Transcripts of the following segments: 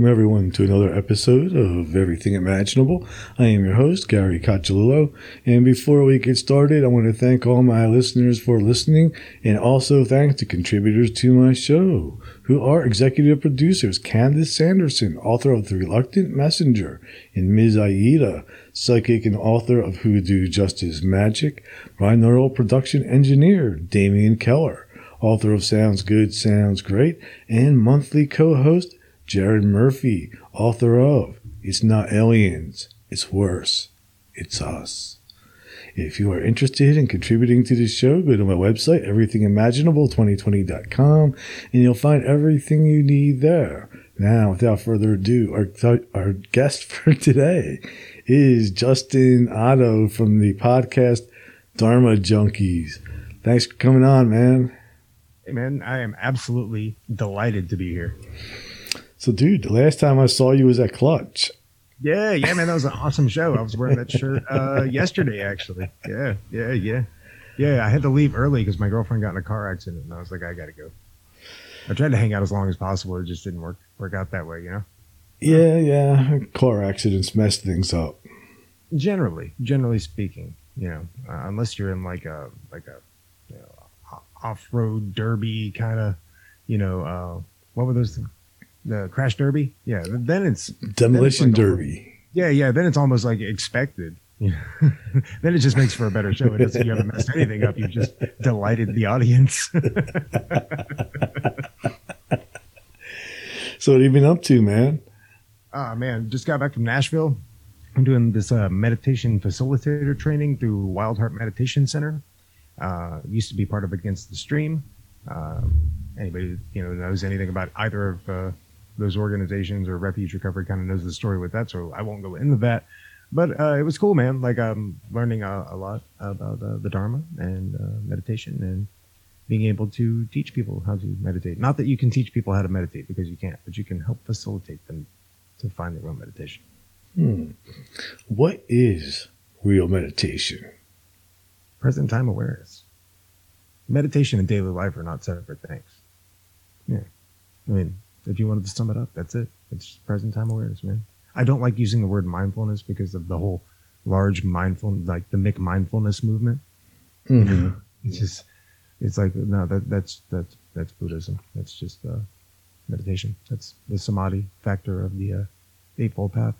Welcome, everyone, to another episode of Everything Imaginable. I am your host, Gary Cacciolillo. And before we get started, I want to thank all my listeners for listening and also thanks to contributors to my show, who are executive producers Candace Sanderson, author of The Reluctant Messenger, and Ms. Aida, psychic and author of Hoodoo Justice Magic, binaural production engineer Damian Keller, author of Sounds Good, Sounds Great, and monthly co host Jared Murphy, author of It's Not Aliens, It's Worse, It's Us. If you are interested in contributing to this show, go to my website, everythingimaginable2020.com, and you'll find everything you need there. Now, without further ado, our, our guest for today is Justin Otto from the podcast Dharma Junkies. Thanks for coming on, man. Hey, man, I am absolutely delighted to be here. So, dude, the last time I saw you was at Clutch. Yeah, yeah, man, that was an awesome show. I was wearing that shirt uh, yesterday, actually. Yeah, yeah, yeah, yeah. I had to leave early because my girlfriend got in a car accident, and I was like, I gotta go. I tried to hang out as long as possible. It just didn't work work out that way, you know. Yeah, yeah. Car accidents mess things up. Generally, generally speaking, you know, uh, unless you're in like a like a you know, off road derby kind of, you know, uh, what were those? The crash derby. Yeah, then it's demolition then it's like derby. yeah, yeah. Then it's almost like expected. then it just makes for a better show. It doesn't, you haven't messed anything up. You've just delighted the audience. so what have you been up to, man? Ah, uh, man, just got back from Nashville. I'm doing this uh, meditation facilitator training through Wild Heart Meditation Center. Uh, used to be part of Against the Stream. Um, anybody you know knows anything about either of uh, those organizations or refuge recovery kind of knows the story with that, so I won't go into that. But uh, it was cool, man. Like I'm learning a, a lot about uh, the Dharma and uh, meditation and being able to teach people how to meditate. Not that you can teach people how to meditate because you can't, but you can help facilitate them to find their own meditation. Hmm. What is real meditation? Present time awareness. Meditation and daily life are not separate things. Yeah. I mean, if you wanted to sum it up, that's it. It's present time awareness, man. I don't like using the word mindfulness because of the whole large mindful, like the McMindfulness movement. Mm-hmm. it's just, it's like no, that that's that's that's Buddhism. That's just uh, meditation. That's the samadhi factor of the uh, eightfold path.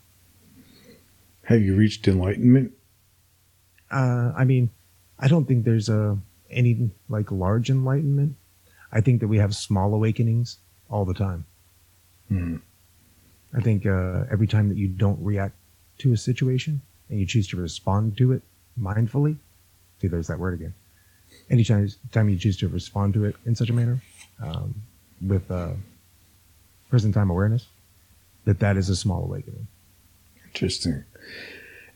Have you reached enlightenment? Uh, I mean, I don't think there's a any like large enlightenment. I think that we have small awakenings all the time. Mm-hmm. I think uh, every time that you don't react to a situation and you choose to respond to it mindfully, see, there's that word again. Anytime time you choose to respond to it in such a manner, um, with uh, present time awareness, that that is a small awakening. Interesting.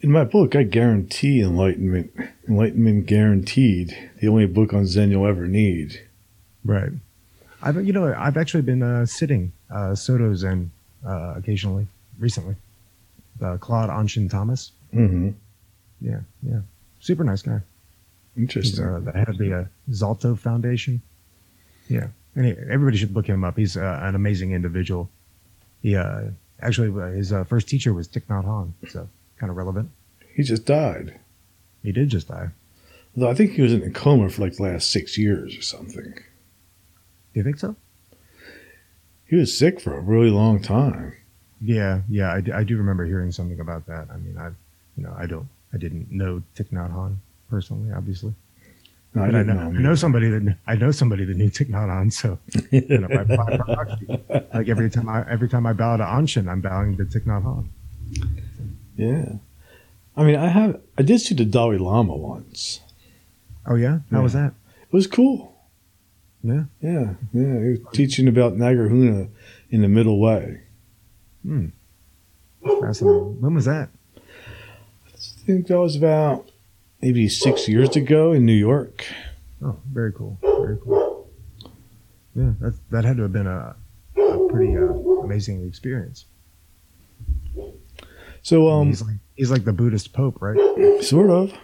In my book, I guarantee enlightenment. Enlightenment guaranteed. The only book on Zen you'll ever need. Right. I've you know I've actually been uh, sitting uh, Soto Zen uh, occasionally recently. Uh, Claude Anshin Thomas. Mm-hmm. Yeah, yeah, super nice guy. Interesting. He's, uh, the head of the uh, Zaltho Foundation. Yeah, and he, everybody should look him up. He's uh, an amazing individual. He uh, actually uh, his uh, first teacher was Thich Nhat Hanh, so kind of relevant. He just died. He did just die. Though I think he was in a coma for like the last six years or something. Do you think so? He was sick for a really long time. Yeah, yeah, I, I do remember hearing something about that. I mean, I, you know, I don't, I didn't know Thich Nhat Hanh personally, obviously. No, I, I, know, know I, know, somebody that I know somebody that knew Thich Nhat Hanh. So, you know, by, by proxy, like every time I every time I bow to Anshin, I'm bowing to Thich Nhat Hanh. Yeah, I mean, I have I did see the Dalai Lama once. Oh yeah, how yeah. was that? It was cool. Yeah. Yeah. Yeah. He was teaching about Nagarjuna in the middle way. Hmm. Fascinating. When was that? I think that was about maybe six years ago in New York. Oh, very cool. Very cool. Yeah, that that had to have been a, a pretty uh, amazing experience. So um, he's like he's like the Buddhist Pope, right? Sort of.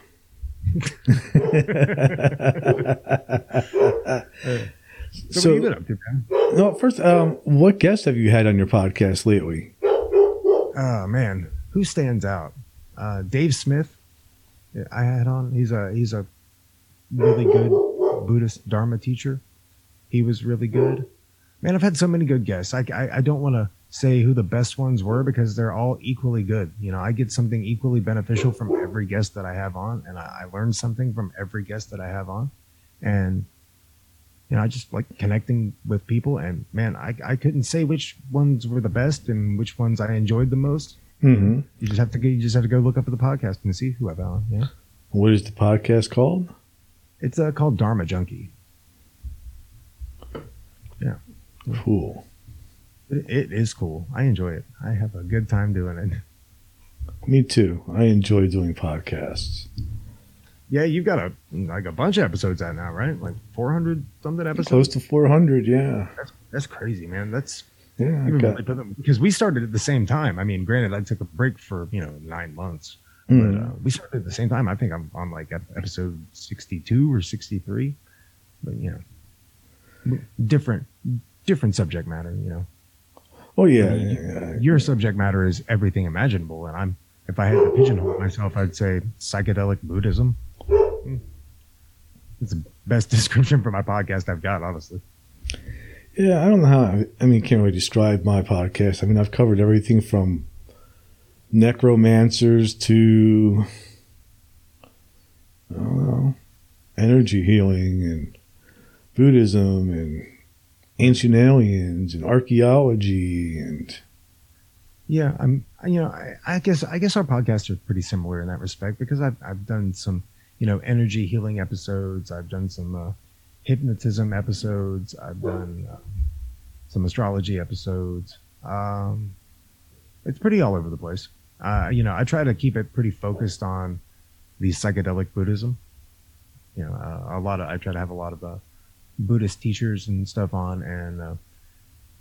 So, So- what have you been up to, man? No, first, um, what guests have you had on your podcast lately? Oh man, who stands out? Uh, Dave Smith. I had on. He's a he's a really good Buddhist Dharma teacher. He was really good. Man, I've had so many good guests. I I, I don't want to say who the best ones were because they're all equally good. You know, I get something equally beneficial from every guest that I have on, and I, I learn something from every guest that I have on, and you know, I just like connecting with people. And man, I I couldn't say which ones were the best and which ones I enjoyed the most. Mm-hmm. You just have to go, you just have to go look up at the podcast and see who I've had on. Yeah, What is the podcast called? it's uh, called Dharma Junkie. Yeah. Cool. It, is cool. I enjoy it. I have a good time doing it. Me too. I enjoy doing podcasts. Yeah, you've got a like a bunch of episodes out now, right? Like four hundred something episodes. Close to 400, yeah. That's that's crazy, man. That's Yeah, got, really put them- because we started at the same time. I mean, granted, I took a break for you know nine months, Mm. but uh, we started at the same time. I think I'm on like episode sixty-two or sixty-three, but you know, different different subject matter. You know, oh, yeah. I mean, yeah, yeah. your subject matter is everything imaginable, and I'm if I had to pigeonhole myself, I'd say psychedelic Buddhism. Hmm. It's the best description for my podcast I've got, honestly. Yeah, I don't know how. I, I mean, can't really describe my podcast. I mean, I've covered everything from necromancers to I don't know, energy healing and Buddhism and ancient aliens and archaeology and Yeah, I'm. You know, I, I guess I guess our podcasts are pretty similar in that respect because I've I've done some you know energy healing episodes. I've done some uh, hypnotism episodes. I've done um, some astrology episodes. Um, it's pretty all over the place. Uh, you know, I try to keep it pretty focused on the psychedelic Buddhism. You know, uh, a lot of I try to have a lot of uh, Buddhist teachers and stuff on, and uh,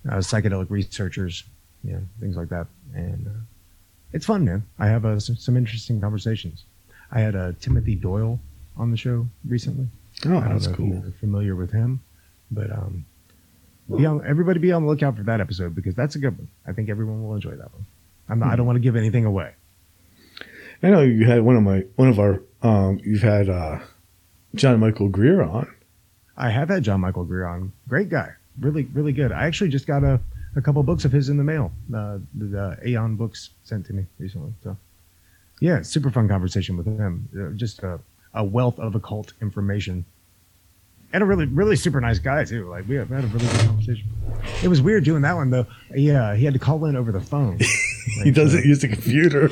uh, psychedelic researchers you know, things like that. And uh, it's fun, man. I have uh, some, some interesting conversations. I had uh, Timothy Doyle on the show recently. oh, I don't that's cool. you're familiar with him, but um, be on, everybody be on the lookout for that episode because that's a good one. I think everyone will enjoy that one. I'm not, I don't want to give anything away. I know you had one of my one of our um, you've had uh, John Michael Greer on. I have had John Michael Greer on. Great guy. Really, really good. I actually just got a, a couple books of his in the mail. Uh, the, the Aeon books sent to me recently. So, yeah, super fun conversation with him. Uh, just a, a wealth of occult information. And a really, really super nice guy, too. Like, we had, a really good conversation. It was weird doing that one, though. Yeah, he had to call in over the phone. he doesn't uh, use the computer.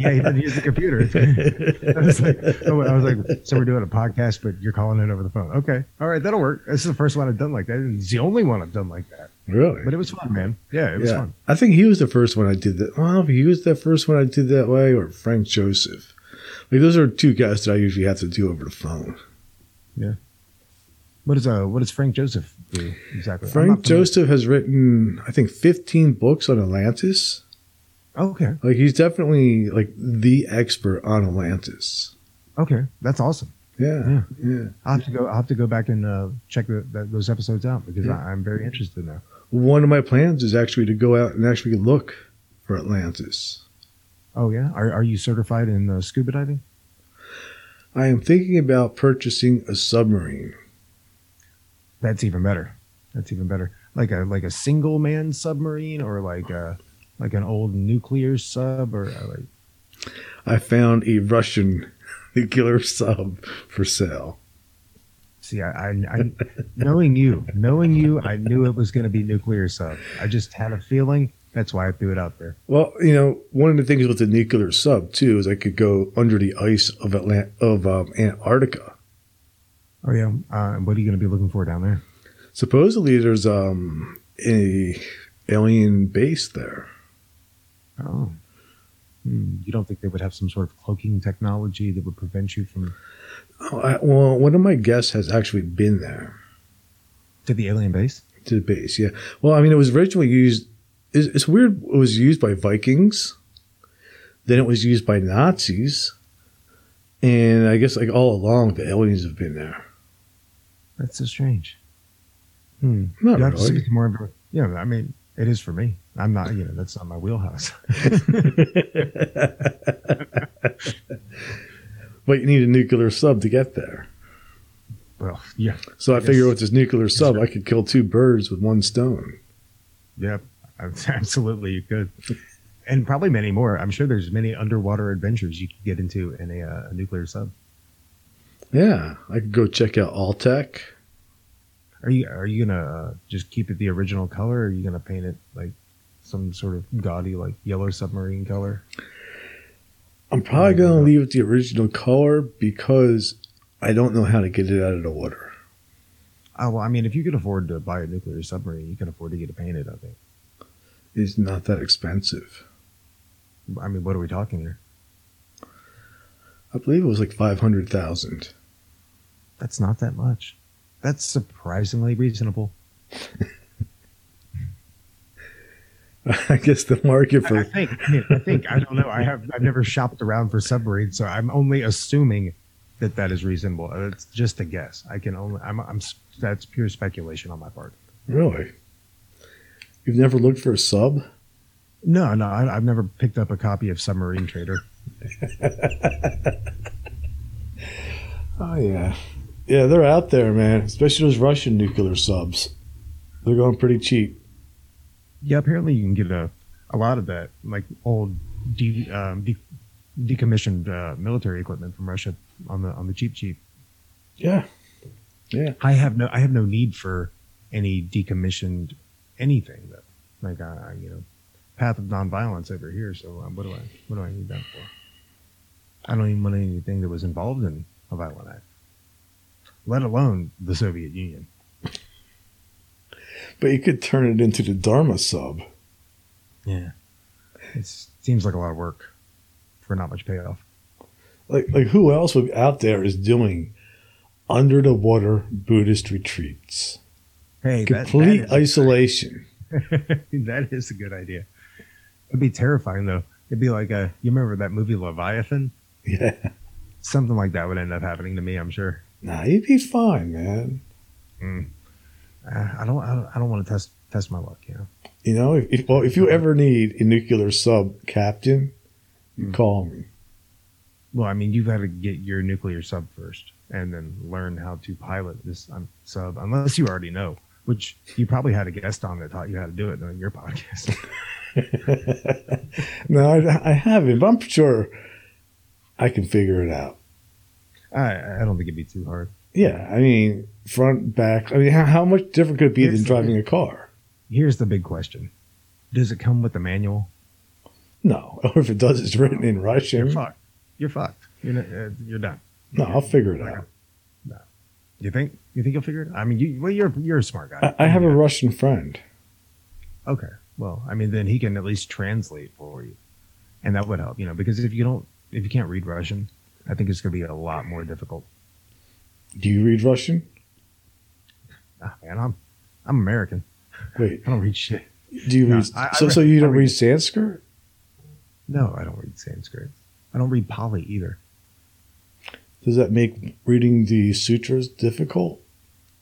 yeah, he doesn't use the computer. I was, like, oh, I was like, so we're doing a podcast, but you're calling it over the phone. Okay, all right, that'll work. This is the first one I've done like that. and It's the only one I've done like that. really? But it was fun, man. Yeah, it was yeah, fun. I think he was the first one I did that. Well, he was the first one I did that way, or Frank Joseph. Like those are two guys that I usually have to do over the phone. Yeah. What is uh, what does Frank Joseph do exactly? Frank Joseph has written, I think, 15 books on Atlantis. Okay, Like he's definitely like the expert on Atlantis. okay, that's awesome. Yeah, Yeah. yeah. I'll have to go. I'll have to go back and uh, check the, that, those episodes out because Yeah. I, I'm very interested now. One of my plans is actually to go out and actually look for Atlantis. Oh yeah, are are you certified in uh, scuba diving? I am thinking about purchasing a submarine. That's even better. That's even better. Like a like a single man submarine or like a like an old nuclear sub or uh, like I found a Russian nuclear sub for sale. see I, I, I knowing you knowing you I knew it was going to be nuclear sub. I just had a feeling. That's why I threw it out there. Well, you know, one of the things with the nuclear sub too is I could go under the ice of Atlant- of um, Antarctica. Oh yeah. Uh, what are you going to be looking for down there? Supposedly, there's um a alien base there. Oh. Hmm. You don't think they would have some sort of cloaking technology that would prevent you from Oh, I, well, one of my guests has actually been there to the alien base? to the base. Yeah. Well, I mean, it was originally used. It's, it's weird. It was used by Vikings. Then it was used by Nazis, and I guess like all along the aliens have been there. That's so strange. Hmm. Not You have to really. more. Yeah, I mean, it is for me. I'm not. You know, that's not my wheelhouse. but you need a nuclear sub to get there. well, yeah, So I, I figure with this nuclear sub, I could kill two birds with one stone. Yep, absolutely, you could, and probably many more. I'm sure there's many underwater adventures you could get into in a, uh, a nuclear sub. Yeah, I could go check out Altec. Are you are you gonna uh, just keep it the original color? Or are you gonna paint it like some sort of gaudy like yellow submarine color? I'm probably going to leave it the original color because I don't know how to get it out of the water. Oh well, I mean, if you could afford to buy a nuclear submarine, you can afford to get it painted. I think. It's not that expensive. I mean, what are we talking here? I believe it was like 500,000. That's not that much. That's surprisingly reasonable. I guess the market I for think. I, mean, I think. I don't know. I have. I've never shopped around for submarines, so I'm only assuming that that is reasonable. Uh, It's just a guess. I can only. I'm. I'm. That's pure speculation on my part. really. You've never looked for a sub? No, no. I, I've never picked up a copy of Submarine Trader. Oh yeah, yeah, they're out there, man. Especially those Russian nuclear subs. They're going pretty cheap. Yeah, apparently you can get a a lot of that, like old de, um, de, decommissioned uh, military equipment from Russia on the on the cheap cheap. Yeah, yeah. I have no I have no need for any decommissioned anything though. Like I, I you know, path of nonviolence over here. So um, what do I what do I need that for? I don't even want anything that was involved in a violent act, let alone the Soviet Union. But you could turn it into the Dharma sub. Yeah, it seems like a lot of work for not much payoff. Like, like who else would, out there is doing under the water Buddhist retreats? Hey, that- Complete isolation. that is a good idea. It'd be terrifying though. It'd be like a you remember that movie Leviathan? Yeah. Something like that would end up happening to me. I'm sure. Nah, you'd be fine, man. Mm. I don't. I don't, I don't want to test test my luck. You know. You know, if, if well, if you ever need a nuclear sub captain, Hmm. call me. Well, I mean, you've got to get your nuclear sub first, and then learn how to pilot this um, sub. Unless you already know, which you probably had a guest on that taught you how to do it on your podcast. no, I, I haven't, but I'm sure I can figure it out. I I don't think it'd be too hard. Yeah, I mean, front, back. I mean, how, how much different could it be Here's than the driving a car? Here's the big question: Does it come with the manual? No, or if it does, it's written in You're Russian. fucked. You're fucked. You're not, uh, you're done. No, I'll figure it out. No. You think? You think you'll figure it? out? I mean, you well, you're you're a smart guy. I, I have a Russian friend. Okay. Well, I mean, then he can at least translate for you, and that would help. You know, because if you don't, if you can't read Russian, I think it's going to be a lot more difficult. Do you read Russian? Ah, man, I'm I'm American. Wait, I don't read shit. do you No, read? I- I so, so you don't read- read Sanskrit? No, I don't read Sanskrit. I don't read Pali either. Does that make reading the sutras difficult?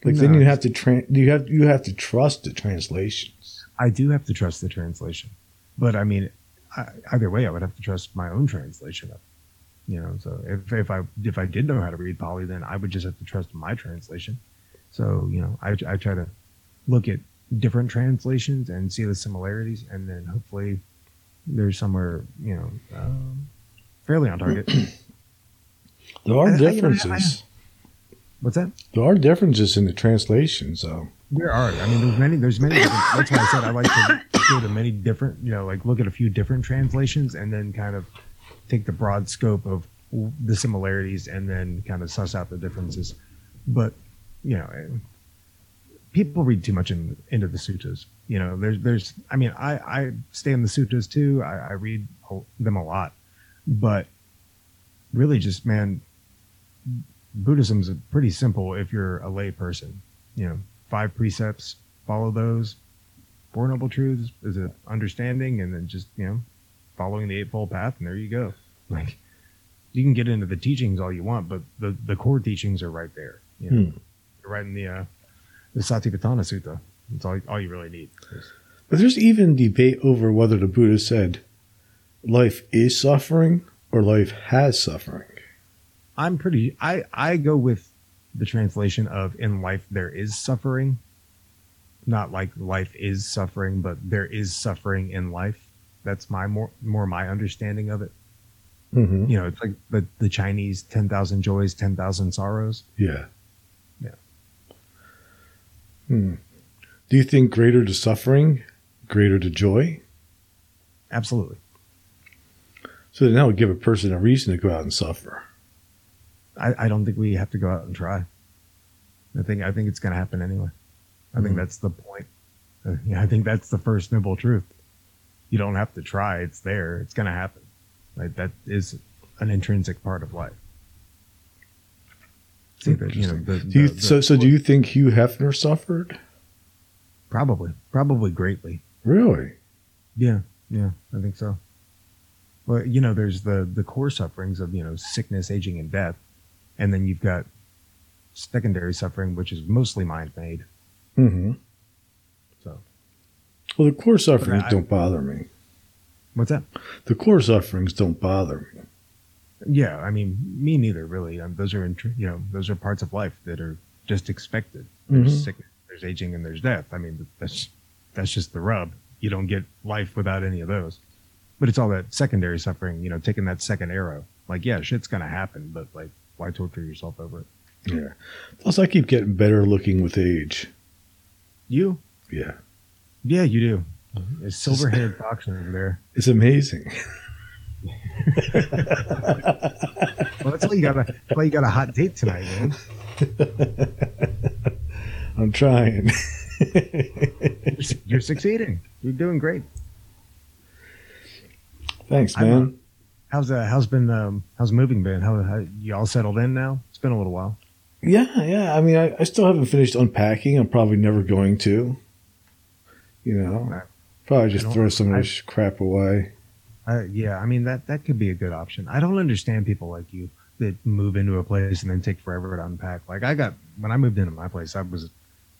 Like then you have to tra- you have you have to trust the translations. I do have to trust the translation, but I mean, I, either way, I would have to trust my own translation of. You know, so if if I if I did know how to read Pali, then I would just have to trust my translation. So you know, I I try to look at different translations and see the similarities, and then hopefully there's somewhere you know um, fairly on target. There are I- I- I- differences. What's that? There are differences in the translation. So There are. I mean, there's many. There's many. Different, that's why I said I like to go to many different. You know, like look at a few different translations and then kind of take the broad scope of the similarities and then kind of suss out the differences. But you know, people read too much in, into the sutras. You know, there's there's. I mean, I I stay in the sutras too. I, I read them a lot, but really, just man, Buddhism's pretty simple if you're a lay person. You know, five precepts, follow those. Four noble truths is a understanding, and then just you know, following the eightfold path, and there you go. Like, you can get into the teachings all you want, but the the core teachings are right there. You know, Hmm. right in the uh, the Satipatthana Sutta. That's all, all you really need. But there's even debate over whether the Buddha said life is suffering or life has suffering. I'm pretty. I I go with the translation of "in life there is suffering," not like life is suffering, but there is suffering in life. That's my more more my understanding of it. Mm-hmm. You know, it's like the the Chinese ten thousand joys, ten thousand sorrows. Yeah. Yeah. Hmm. Do you think greater to suffering, greater to joy? Absolutely. So then that would give a person a reason to go out and suffer. I, I don't think we have to go out and try. I think I think it's going to happen anyway. I think Mhm. that's the point. Uh, yeah, I think that's the first noble truth. You don't have to try; it's there. It's going to happen. Like that is an intrinsic part of life. See, the, you know, the, Do you, the- the- so, so do you think Hugh Hefner suffered? probably, probably greatly. Really? Yeah, yeah, I think so. Well, you know, there's the the core sufferings of you know sickness, aging, and death, and then you've got secondary suffering, which is mostly mind made. Mm-hmm. Well, the core sufferings I- don't bother me. what's that? The core sufferings don't bother me. Yeah, I mean, me neither, really. Um, those are you know those are parts of life that are just expected. There's Mhm. sickness, there's aging, and there's death. I mean, that's that's just the rub. You don't get life without any of those. But it's all that secondary suffering. You know, taking that second arrow. Like, yeah, shit's gonna happen, but like, why torture yourself over it? Yeah. Plus, I keep getting better looking with age. You? Yeah. Yeah, you do. It's silver haired fox over there. It's amazing. Well, that's why you got a that's why you got a hot date tonight, man. I'm trying. You're, you're succeeding. You're doing great. Thanks, I'm, man. How's uh, how's been um, how's moving been? How, how you all settled in now? It's been a little while. Yeah, yeah. I mean, I, I still haven't finished unpacking. I'm probably never going to. You know, Right. probably just throw some of this crap away. Uh, yeah, I mean that that could be a good option. I don't understand people like you that move into a place and then take forever to unpack. Like I got when I moved into my place, I was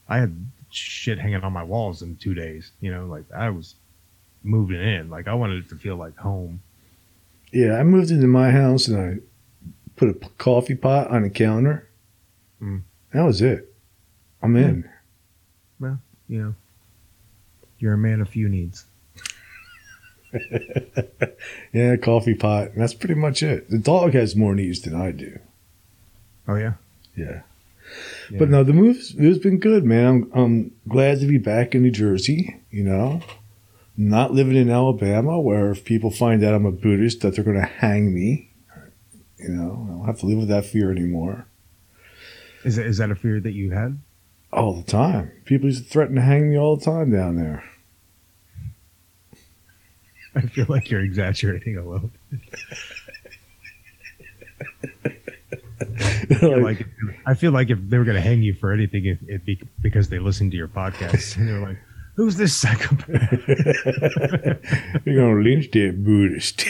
I had shit hanging on my walls in two days. You know, like I was moving in. Like I wanted it to feel like home. Yeah, I moved into my house and I put a p- coffee pot on the counter. Mm. That was it. I'm in. Well, you know, you're a man of few needs. Yeah, coffee pot. That's pretty much it. The dog has more needs than I do. Oh yeah, Yeah. Yeah. But no, the move's it's been good, man. I'm I'm glad to be back in New Jersey, you know. Not living in Alabama where if people find out I'm a Buddhist that they're gonna hang me. You know, I don't have to live with that fear anymore. Is that, is that a fear that you had? All the time. People used to threaten to hang me all the time down there. I feel like you're exaggerating a little. I feel like I feel like if they were going to hang you for anything, it, it'd be because they listened to your podcast and they're like, "Who's this psychopath?" You're gonna lynch that Buddhist.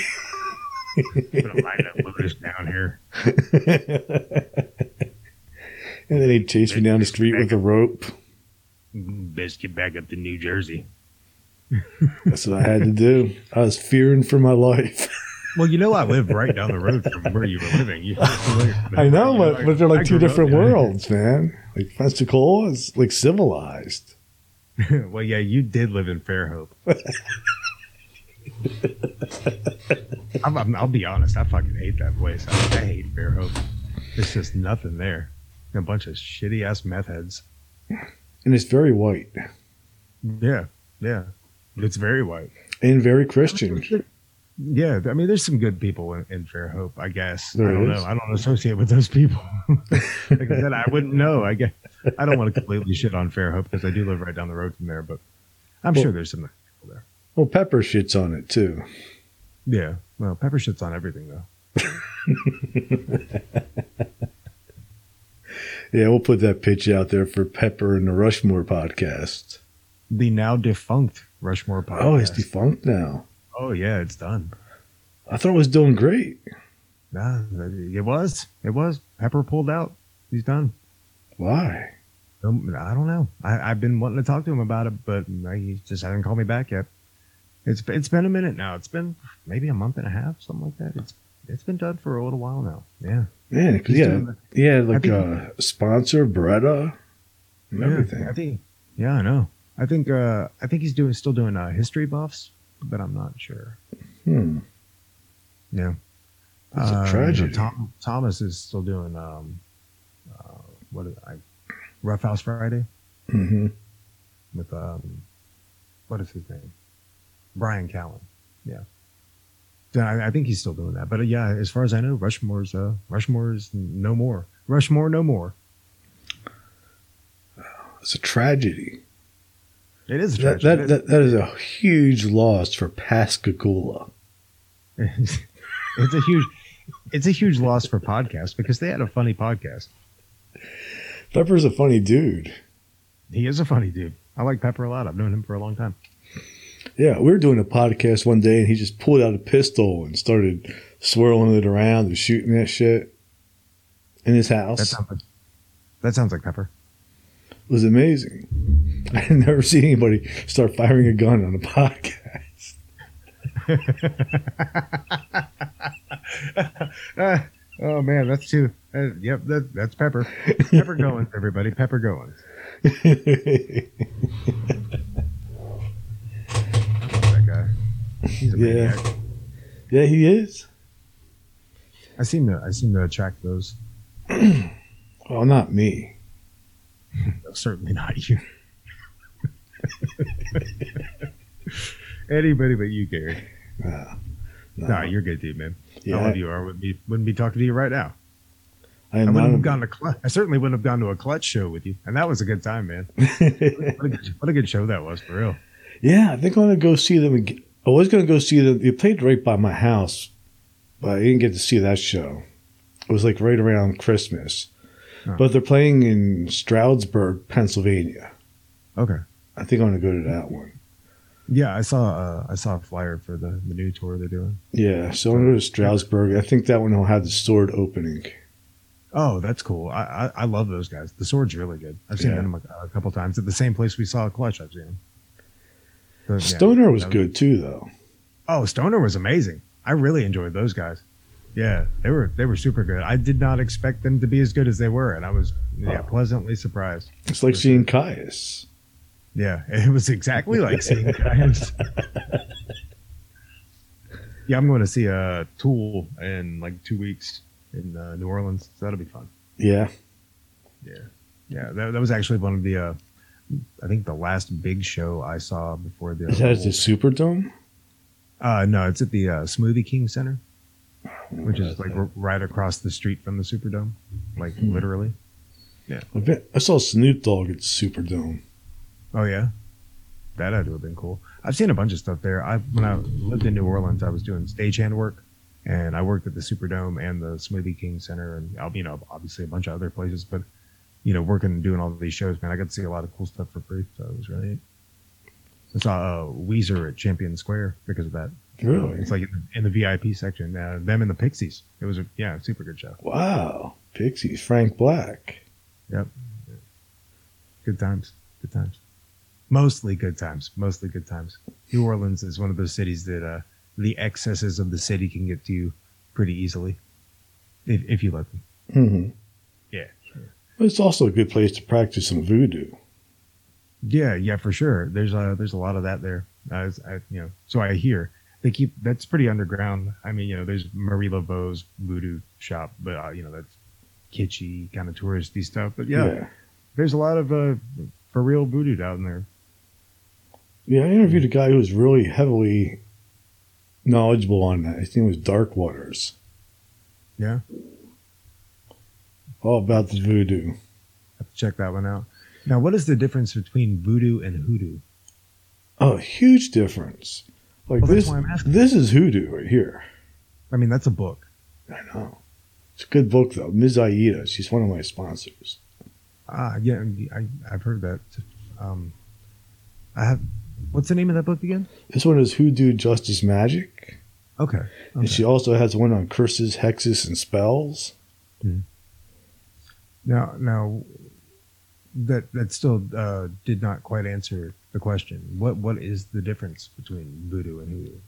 Gonna line up Buddhist down here. and then he'd chase me down the street with a rope. Best get back up to New Jersey. That's what I had to do. I was fearing for my life. Well, you know, I live right down the road from where you were living. You- I know, but, but they're I like two grew up different there. worlds, man. Like Pensacola is like civilized. well, yeah, you did live in Fairhope. I'm, I'm, I'll be honest. I fucking hate that place. I, I hate Fairhope. There's just nothing there. A bunch of shitty ass meth heads. And it's very white Yeah, yeah. It's very white. and very Christian. Yeah, I mean, there's some good people in, in Fairhope. I guess. There I don't is. know. I don't associate with those people. like I said, I wouldn't know. I guess I don't want to completely shit on Fairhope because I do live right down the road from there. But I'm Well- sure there's some nice people there. Well, Pepper shits on it too. Yeah. Well, pepper shit's on everything though. Yeah, we'll put that pitch out there for Pepper and the Rushmore podcast. The now defunct Rushmore podcast. Oh, it's defunct now. Oh yeah, it's done. I thought it was doing great. Nah, it was. It was. Pepper pulled out. He's done. Why? Um, I don't know. I, I've been wanting to talk to him about it, but he just hasn't called me back yet. It's it's been a minute now. It's been maybe a month and a half, something like that. It's it's been done for a little while now. Yeah. Man, 'cause yeah, the- yeah, like think- a sponsor, Beretta, and everything. I think. Yeah, I know. I think. Uh, I think he's doing still doing uh, history buffs, but I'm not sure. Hmm. Yeah. That's a Uh, you know, tragedy. Tom, Thomas is still doing um, uh, what is I, Rough House Friday hmm with um, what is his name? Bryan Callen. Yeah. I, I think he's still doing that. But uh, yeah, as far as I know, Rushmore's uh, Rushmore's no more. Rushmore no more. It's a tragedy. It is a That, tragedy. that, that, that is a huge loss for Pascagoula. it's a huge it's a huge loss for podcasts because they had a funny podcast. Pepper's a funny dude. He is a funny dude. I like Pepper a lot. I've known him for a long time. Yeah, we were doing a podcast one day, and he just pulled out a pistol and started swirling it around and shooting that shit in his That house. sounds like, that sounds like Pepper. It was amazing. I had never seen anybody start firing a gun on a podcast. Ah, oh man, that's too. Uh, yep, that, that's Pepper. Pepper Goins, everybody. Pepper Goins. That guy. He's a Yeah. maniac. yeah, he is. I seem to. I seem to attract those. Well, not me. No, Certainly not you. Anybody but you, Gary. Uh, no. No, you're a good dude, man. Yeah, I love you, or I wouldn't be, wouldn't be talking to you right now. I I wouldn't have not. gone to clutch. I certainly wouldn't have gone to a clutch show with you, and that was a good time, man. What a good, what a good show that was, for real. yeah, I think I'm gonna go see them. Again. I was gonna go see them. They played right by my house, but I didn't get to see that show. It was like right around Christmas, Oh. but they're playing in Stroudsburg, Pennsylvania. Okay. I think I'm gonna go to that one. Yeah, I saw uh, I saw a flyer for the, the new tour they're doing. Yeah, so I'm gonna go to Stroudsburg. I think that one will have the sword opening. Oh, that's cool. I, I, I love those guys. The sword's really good. I've seen Yeah. them a, a couple times at the same place we saw Clutch. I've seen them. So, yeah, Stoner was good too, though. Oh, Stoner was amazing. I really enjoyed those guys. Yeah, they were they were super good. I did not expect them to be as good as they were, and I was yeah Oh. pleasantly surprised. It's like seeing Kyuss. Yeah, it was exactly like seeing Kyuss. yeah, I'm going to see a Tool in like two weeks in uh, New Orleans. So that'll be fun. Yeah, Yeah, yeah. That, that was actually one of the, uh, I think the last big show I saw before the. it has the Superdome. Uh, no, it's at the uh, Smoothie King Center, which is like r- right across the street from the Superdome, like Hmm. literally. I, bet, I saw Snoop Dogg at the Superdome. Oh yeah, that had to have been cool. I've seen a bunch of stuff there. I when I lived in New Orleans, I was doing stagehand work, and I worked at the Superdome and the Smoothie King Center, and you know, obviously a bunch of other places. But you know, working and doing all of these shows, man, I got to see a lot of cool stuff for free. So it was really. Neat. I saw uh, Weezer at Champion Square because of that. Really? It's like in the, in the VIP section. Uh, them and the Pixies. It was a yeah, super good show. Wow, Pixies, Frank Black. Yep. Good times. Good times. Mostly good times. Mostly good times. New Orleans is one of those cities that uh, the excesses of the city can get to you pretty easily, if, if you let them. hmm Yeah. But it's also a good place to practice some voodoo. Yeah, yeah, for sure. There's a there's a lot of that there. I, you know, so I hear they keep that's pretty underground. I mean, you know, there's Marie Laveau's voodoo shop, but uh, you know that's kitschy kind of touristy stuff. But yeah, there's a lot of uh, for real voodoo down there. Yeah, I interviewed a guy who was really heavily knowledgeable on that. His name was Dark Waters. Yeah. All about the voodoo. Have to check that one out. Now, what is the difference between voodoo and hoodoo? Oh, huge difference. Like Well, that's this, why I'm asking. this is hoodoo right here. I mean, that's a book. I know. It's a good book though. Ms. Aida, she's one of my sponsors. Ah, yeah, I, I've heard that. Um, I have. What's the name of that book again? This one is Hoodoo Justice Magic. Okay. okay. And she also has one on curses, hexes, and spells. Now, now, that that still uh, did not quite answer the question. What what is the difference between voodoo and hoodoo?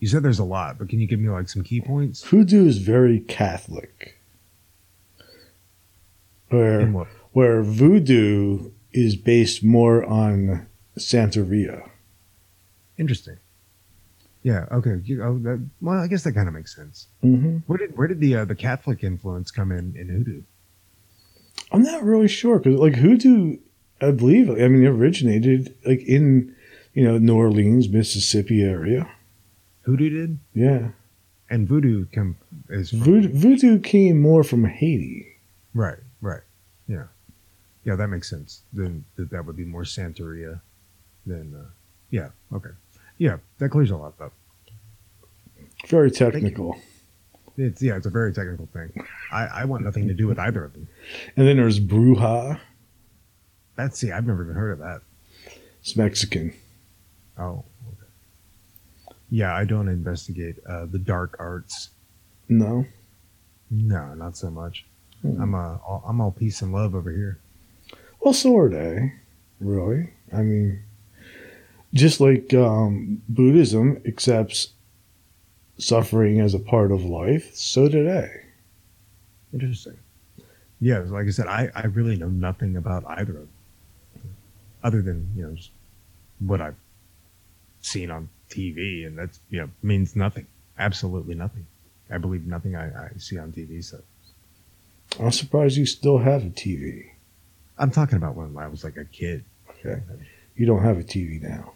You said there's a lot, but can you give me like some key points? Voodoo is very Catholic. Where where voodoo is based more on Santeria. Interesting. Yeah. Okay. You, oh, that, well, I guess that kind of makes sense. Mm-hmm. Where did where did the uh, the Catholic influence come in in hoodoo? I'm not really sure because like hoodoo, I believe. I mean, it originated like in you know New Orleans, Mississippi area. Hoodoo did, Yeah, and voodoo come is from, voodoo, voodoo came more from Haiti. right, right, yeah, yeah. That makes sense. Then that that would be more Santeria than uh, yeah. Okay, yeah. That clears a lot up. Very technical. It's yeah. It's a very technical thing. I I want nothing to do with either of them. And then there's Bruja. That's see. I've never even heard of that. It's Mexican. Oh. Okay. Yeah, I don't investigate uh, the dark arts. No. No, not so much. Hmm. I'm uh, all, I'm all peace and love over here. Well, so are they. Really. I mean, just like um, Buddhism accepts suffering as a part of life, so did they. Interesting. Yeah, like I said, I, I really know nothing about either of them, other than you know what I've seen on TV, and that's you know means nothing, absolutely nothing. I believe nothing I, I see on TV. So I'm surprised you still have a TV. I'm talking about when I was like a kid. Okay. You don't have a TV now.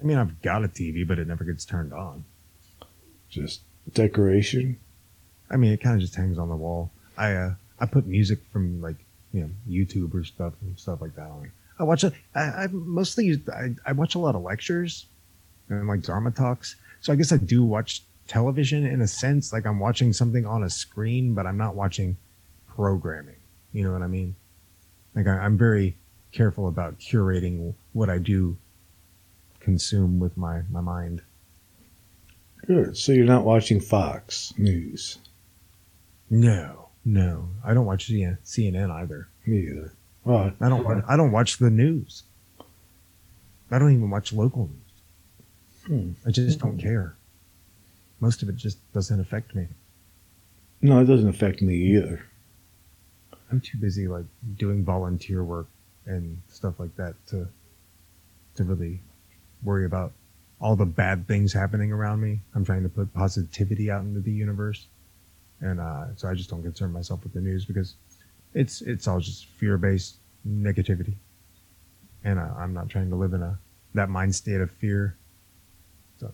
I mean, I've got a TV, but it never gets turned on. Just decoration. I mean, it kind of just hangs on the wall. I uh, I put music from like you know YouTube or stuff and stuff like that on. I watch it. I, I mostly I, I watch a lot of lectures and like Dharma talks. So I guess I do watch television in a sense. Like I'm watching something on a screen, but I'm not watching programming. You know what I mean? Like I, I'm very careful about curating what I do consume with my my mind. Good. So you're not watching Fox News. No, no, I don't watch CNN either. Me either. Well, I don't. wa- I don't watch the news. I don't even watch local news. Hmm. I just don't care. Most of it just doesn't affect me. no, it doesn't affect me either. I'm too busy like doing volunteer work and stuff like that to to really worry about all the bad things happening around me. I'm trying to put positivity out into the universe, and uh, so I just don't concern myself with the news because it's it's all just fear based negativity, and uh, I'm not trying to live in a that mind state of fear. So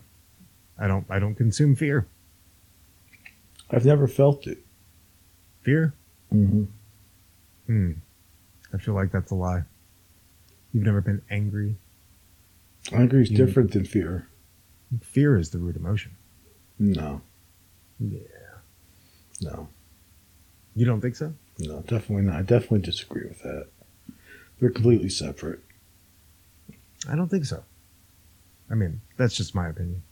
I don't I don't consume fear. I've never felt it. Fear. Mm-hmm. Hmm. I feel like that's a lie. You've never been angry. Anger is You- different than fear. Fear is the root emotion. No, Yeah. no, You don't think so? no, definitely not. I definitely disagree with that. They're completely separate. I don't think so. I mean, that's just my opinion.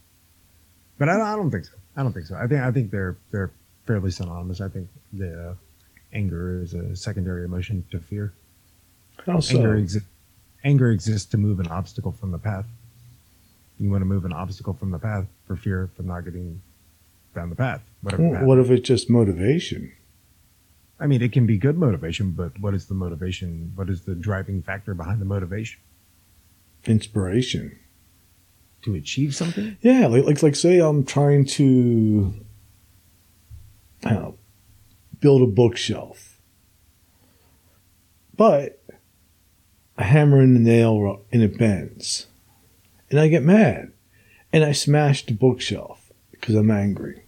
But I, I don't think so. I don't think so. I think I think they're they're fairly synonymous. I think the uh, anger is a secondary emotion to fear. How so? Anger, exi- anger exists to move an obstacle from the path. You want to move an obstacle from the path for fear of not getting down the path. Whatever. Well, path. what if it's just motivation? I mean, it can be good motivation, but what is the motivation? What is the driving factor behind the motivation? Inspiration. To achieve something? Yeah, like like like say I'm trying to know, build a bookshelf. But I hammer in a nail and it bends. And I get mad. And I smash the bookshelf because I'm angry.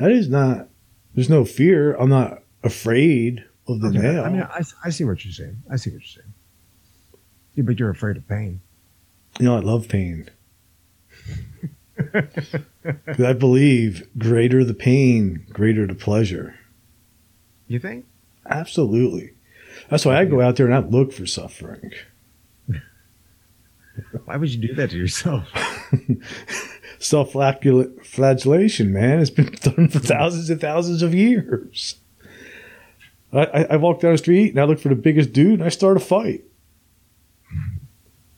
That is not there's no fear. I'm not afraid of the Okay, nail. I mean, I, I see what you're saying. I see what you're saying. Yeah, but you're afraid of pain. you know, I love pain. I believe greater the pain, greater the pleasure. You think? Absolutely. That's why I go out there and I look for suffering. Why would you do that to yourself? Self flagellation, man, it's been done for thousands and thousands of years. I, I, I walk down the street and I look for the biggest dude and I start a fight.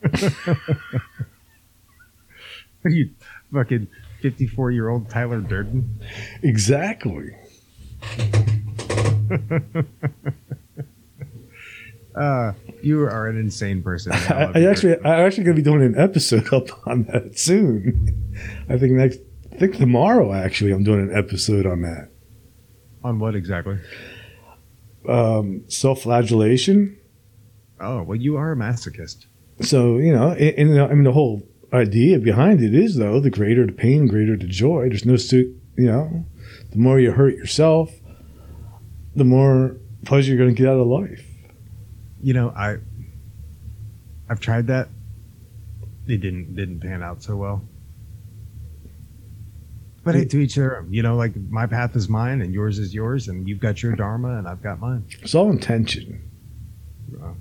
Are you fucking 54 year old Tyler Durden? Exactly. Uh, you are an insane person. I, I actually, I'm actually going to be doing an episode up on that soon. I think next, I think tomorrow. Actually, I'm doing an episode on that. on what exactly? Um, self-flagellation. Oh, well, you are a masochist. So you know, and, and I mean the whole idea behind it is though the greater the pain, greater the joy. There's no, you know, the more you hurt yourself, the more pleasure you're going to get out of life. You know, I I've tried that. It didn't didn't pan out so well. But hey, to each their own. You know, like my path is mine, and yours is yours, and you've got your dharma, and I've got mine. It's all intention.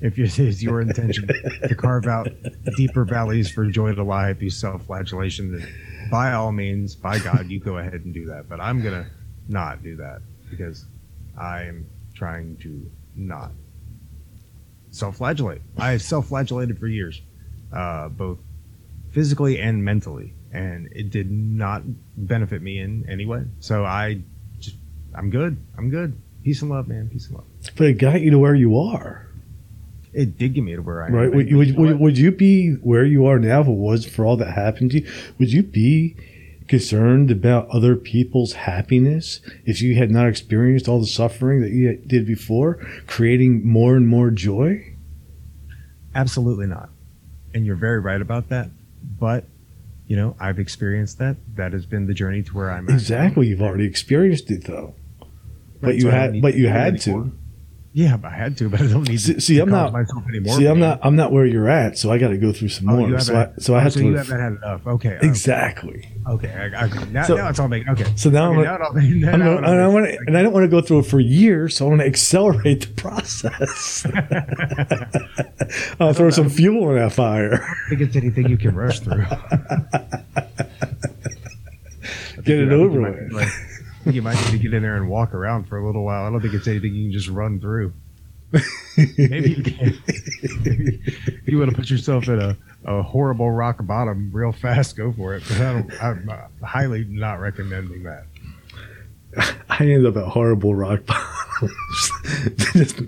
If it is your intention to carve out deeper valleys for joy to lie through self-flagellation, then by all means, by God, you go ahead and do that. But I'm gonna not do that because I am trying to not self-flagellate. I have self-flagellated for years, uh, both physically and mentally, and it did not benefit me in any way. So I just, I'm good. I'm good. Peace and love, man. Peace and love. But it got you to where you are, It did get me to where I am. right? Would, you would, would, would you be where you are now if it was for all that happened to you? Would you be concerned about other people's happiness if you had not experienced all the suffering that you did before, creating more and more joy? Absolutely not. And you're very right about that. But, you know, I've experienced that. That has been the journey to where I'm at. Exactly. You've already experienced it though. But Right, you so I don't had, but you had to. Yeah, but I had to, but I don't need See- to, see, I'm not- myself anymore. See, I'm not, I'm not where you're at, so I got to go through some Oh, more. So I, so I oh, have so to. you haven't had enough. Okay. okay. exactly. Okay. I, I, now, So- now it's all making okay. So now okay, I'm, now it all, now I'm gonna, and I want to, and I don't want to go through it for years, so I want to accelerate the process. I'll throw some fuel in that fire. I think it's anything you can rush through. Get it over with. Like, I think you might need to get in there and walk around for a little while. I don't think it's anything you can just run through. Maybe you can. Maybe if you want to put yourself in a, a horrible rock bottom real fast, go for it. But I don't, I'm uh, highly not recommending that. I end up at horrible rock bottoms just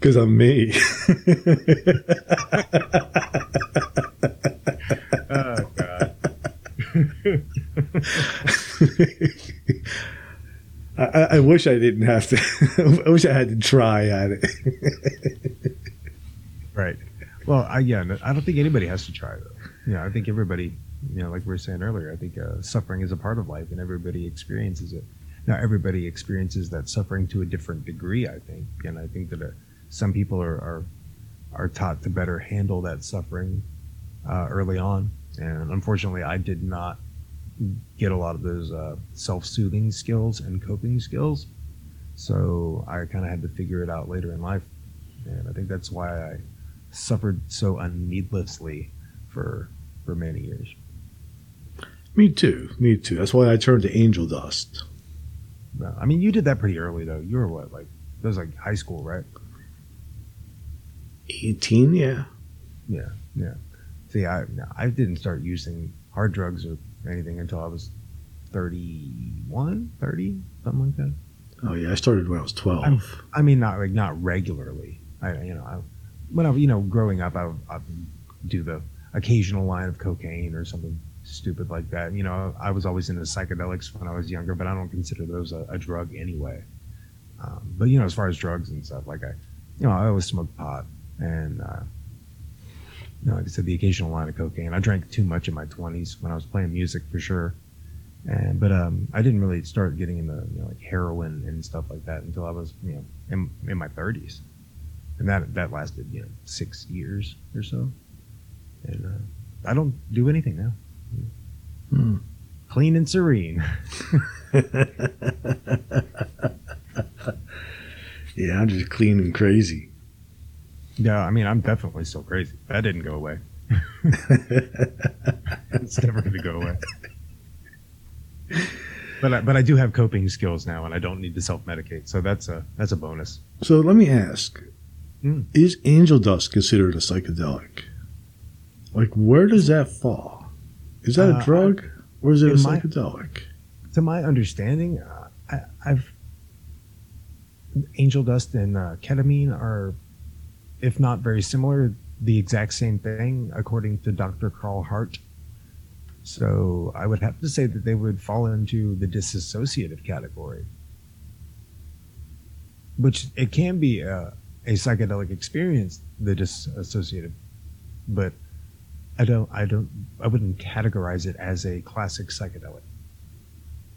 because I'm me. Oh, God. I, I wish I didn't have to. I wish I had to try at it. Right. Well, I, yeah, I don't think anybody has to try though. Yeah, I think everybody, you know, like we were saying earlier, I think uh, suffering is a part of life, and everybody experiences it. Now, everybody experiences that suffering to a different degree, I think, and I think that uh, some people are, are are taught to better handle that suffering uh, early on, and unfortunately, I did not get a lot of those uh, self-soothing skills and coping skills. So I kind of had to figure it out later in life, and I think that's why I suffered so unneedlessly for for many years. me too. Me too. That's why I turned to angel dust. No, I mean, you did that pretty early though. You were what, like, that was like high school, right? 18, yeah. Yeah, yeah. See, I I didn't start using hard drugs or anything until I was 31, 30, something like that. Oh, yeah. I started when I was 12. I'm- I mean, not like not regularly. I, you know, I, when I, you know, growing up, I would, I do the occasional line of cocaine or something stupid like that. You know, I was always into psychedelics when I was younger, but I don't consider those a, a drug anyway. Um, but you know, as far as drugs and stuff, like I, you know, I always smoked pot and, uh, you know, like I said, the occasional line of cocaine. I drank too much in my twenties when I was playing music for sure. And but um, I didn't really start getting into you know like heroin and stuff like that until I was you know in, in my thirties, and that that lasted you know six years or so. And uh, I don't do anything now. Hmm. Clean and serene. yeah, I'm just clean and crazy. Yeah, I mean I'm definitely still crazy. That didn't go away. it's never going to go away. but I, but I do have coping skills now, and I don't need to self medicate. So that's a that's a bonus. So let me ask: Mm. Is angel dust considered a psychedelic? Like, where does that fall? Is that Uh, a drug or is it a in my- psychedelic? To my understanding, uh, I, I've angel dust and uh, ketamine are, if not very similar, the exact same thing, according to Dr. Carl Hart. So I would have to say that they would fall into the disassociative category, which it can be a, a psychedelic experience, the disassociative, but I don't, I don't, I wouldn't categorize it as a classic psychedelic.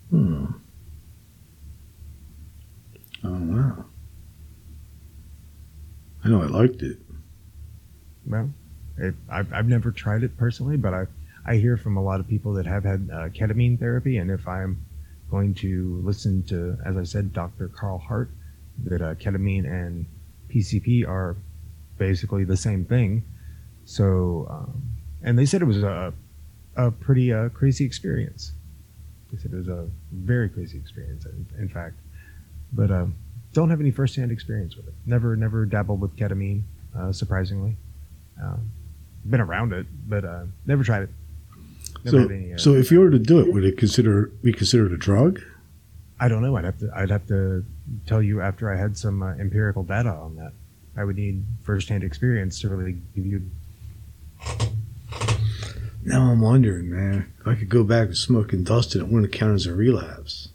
Hmm. Oh wow! I know I liked it. Well, it, I've, I've never tried it personally, but I, I hear from a lot of people that have had uh, ketamine therapy. And if I'm going to listen to, as I said, Dr. Carl Hart, that uh, ketamine and PCP are basically the same thing. So, um, and they said it was a, a pretty uh, crazy experience. They said it was a very crazy experience, in, in fact. But um, don't have any firsthand experience with it. Never, never dabbled with ketamine, uh, surprisingly. Um, been around it, but uh, never tried it. Never So, any, uh, so if you were to do it, would it consider be considered a drug? I don't know. I'd have to. I'd have to tell you after I had some uh, empirical data on that. I would need firsthand experience to really give you. Now I'm wondering, man, if I could go back and smoke and dust and it wouldn't count as a relapse.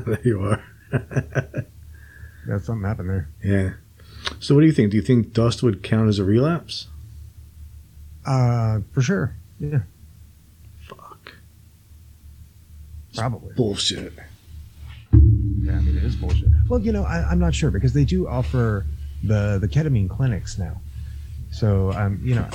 there you are. That something happened there. Yeah. So what do you think? Do you think dust would count as a relapse? Uh, for sure. Yeah, Fuck. probably. Bullshit. Yeah, I mean it is bullshit. Well, you know, I, I'm not sure because they do offer the the ketamine clinics now. So, um, you know,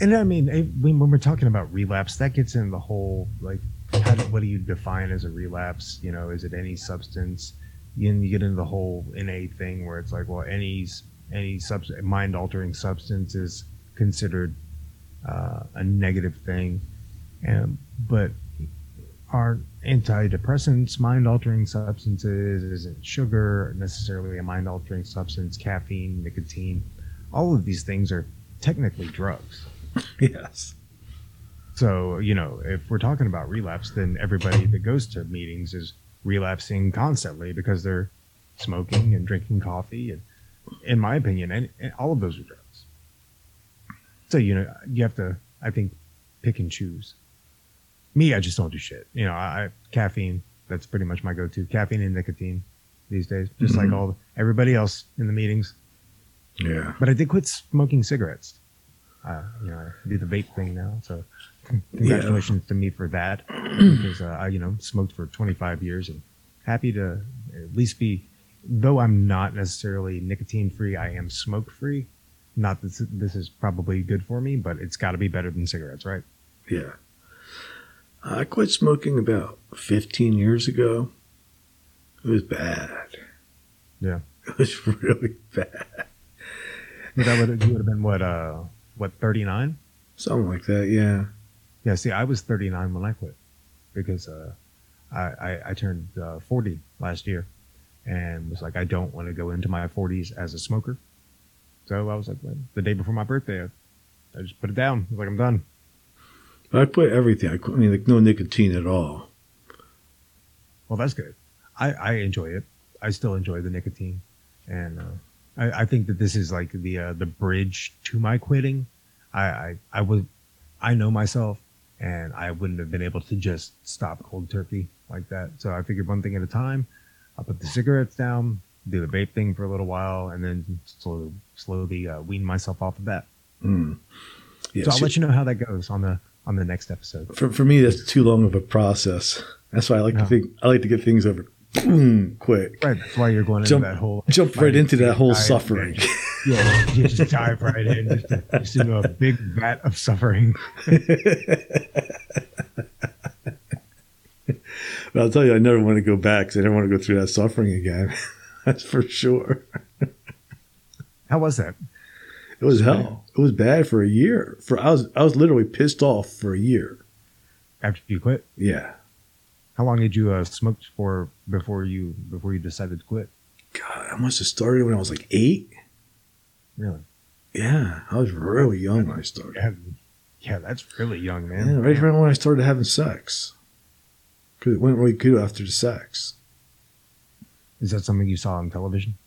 and I mean, when we're talking about relapse, that gets in the whole like, how do, what do you define as a relapse? You know, is it any substance? You get into the whole NA thing where it's like, well, any any mind altering substance is considered uh, a negative thing, and but are antidepressants mind altering substances? Isn't sugar necessarily a mind altering substance? Caffeine, nicotine, all of these things are technically drugs. Yes. So, you know, if we're talking about relapse, then everybody that goes to meetings is relapsing constantly because they're smoking and drinking coffee. And in my opinion, and, and all of those are drugs. So, you know, you have to, I think, pick and choose. Me, I just don't do shit. You know, I, I caffeine, that's pretty much my go to. Caffeine and nicotine these days, just like Mhm. all everybody else in the meetings. Yeah. But I did quit smoking cigarettes. Uh, you know, I do the vape thing now. So congratulations to me for that because uh, I, you know, smoked for 25 years and happy to at least be, though I'm not necessarily nicotine free, I am smoke free. Not that this, this is probably good for me, but it's got to be better than cigarettes, right? Yeah. I quit smoking about 15 years ago. It was bad. Yeah. It was really bad. But that would, you would have been what, uh, what, 39? Something like that, yeah. Yeah, see, I was 39 when I quit because uh, I, I, I turned uh, 40 last year and was like, I don't want to go into my 40s as a smoker. So I was like, well, the day before my birthday, I, I just put it down. I was like, I'm done. I quit everything. I, quit, I mean, like no nicotine at all. Well, that's good. I, I enjoy it. I still enjoy the nicotine. And uh, I, I think that this is like the uh, the bridge to my quitting. I, I, I was, I know myself and I wouldn't have been able to just stop cold turkey like that. So I figured one thing at a time. I'll put the cigarettes down, do the vape thing for a little while, and then slowly, slowly uh, wean myself off of that. Mm. Yeah, so I'll see, let you know how that goes on the on the next episode. for, for me, that's too long of a process. That's why I like No. to think. I like to get things over boom, quick. Right, that's why you're going into Jump- that whole Jump right into that whole suffering. Yeah, you just dive right in, just, just into a big vat of suffering. But I'll tell you, I never want to go back because I never want to go through that suffering again. That's for sure. How was that? It was hell. It was bad for a year. For I was I was literally pissed off for a year. After you quit? Yeah. How long did you uh, smoke for before you before you decided to quit? God, I must have started when I was like eight. Really? Yeah, I was really young when I started. Yeah, yeah that's really young, man. Yeah, right around when I started having sex. Because it went really good after the sex. Is that something you saw on television?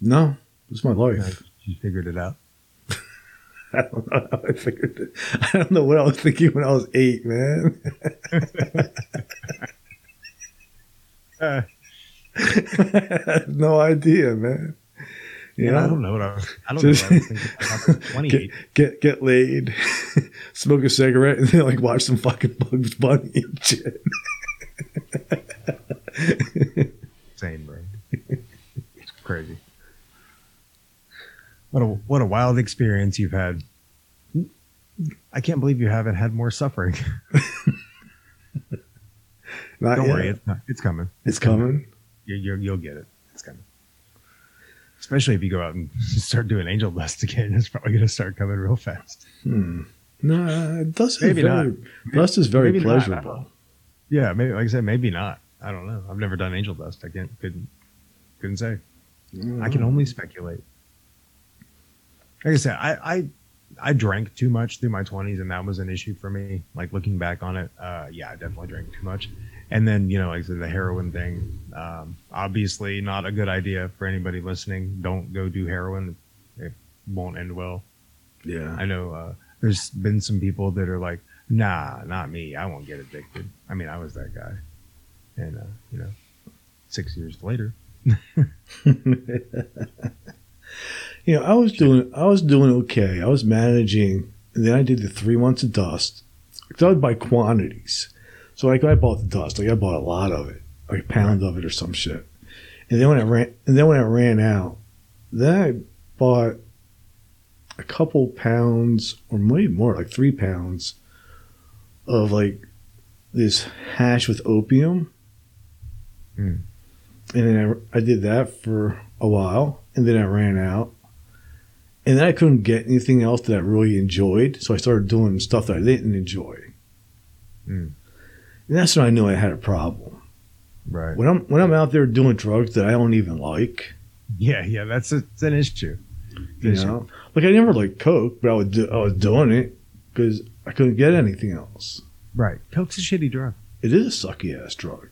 No, it's my life. You figured it out. I don't know how I figured it. I don't know what I was thinking when I was eight, man. Uh, no idea, man. You yeah, know? I don't know what I was. I don't Just- know what I was thinking. when I was get get get laid, smoke a cigarette, and then like watch some fucking Bugs Bunny and shit. Insane, bro. It's crazy. What a what a wild experience you've had. I can't believe you haven't had more suffering. Don't yet. worry, it's, not, it's coming. it's coming. You, you, you'll get it. Especially if you go out and start doing angel dust again, it's probably going to start coming real fast. Hmm. No, dust is Maybe very, dust is very Maybe not. pleasurable. Yeah, maybe like I said, maybe not. I don't know. I've never done angel dust. I can't couldn't couldn't say. I can only speculate. Like I said, I, I I drank too much through my twenties, and that was an issue for me. Like looking back on it, uh, yeah, I definitely drank too much. And then you know, like I said, the heroin thing, um, obviously not a good idea for anybody listening. Don't go do heroin; it won't end well. Yeah. I know uh, there's been some people that are like, nah, not me. I won't get addicted. I mean, I was that guy. And, uh, you know, six years later, you know, I was doing I was doing okay. I was managing, and then I did the three months of dust. 'Cause I would buy quantities, so like I bought the dust, like I bought a lot of it, like a pound of it or some shit. And then when I ran, and then when I ran out, then I bought a couple pounds or maybe more, like three pounds of like this hash with opium. Hmm. And then I, I did that for a while, and then I ran out. And then I couldn't get anything else that I really enjoyed, so I started doing stuff that I didn't enjoy. Hmm. And that's when I knew I had a problem. right? When I'm when I'm out there doing drugs that I don't even like, Yeah, yeah, that's a, it's an issue. you know, like I never liked coke, but I would do, I was doing it because I couldn't get anything else. Right. Coke's a shitty drug. It is a sucky ass drug.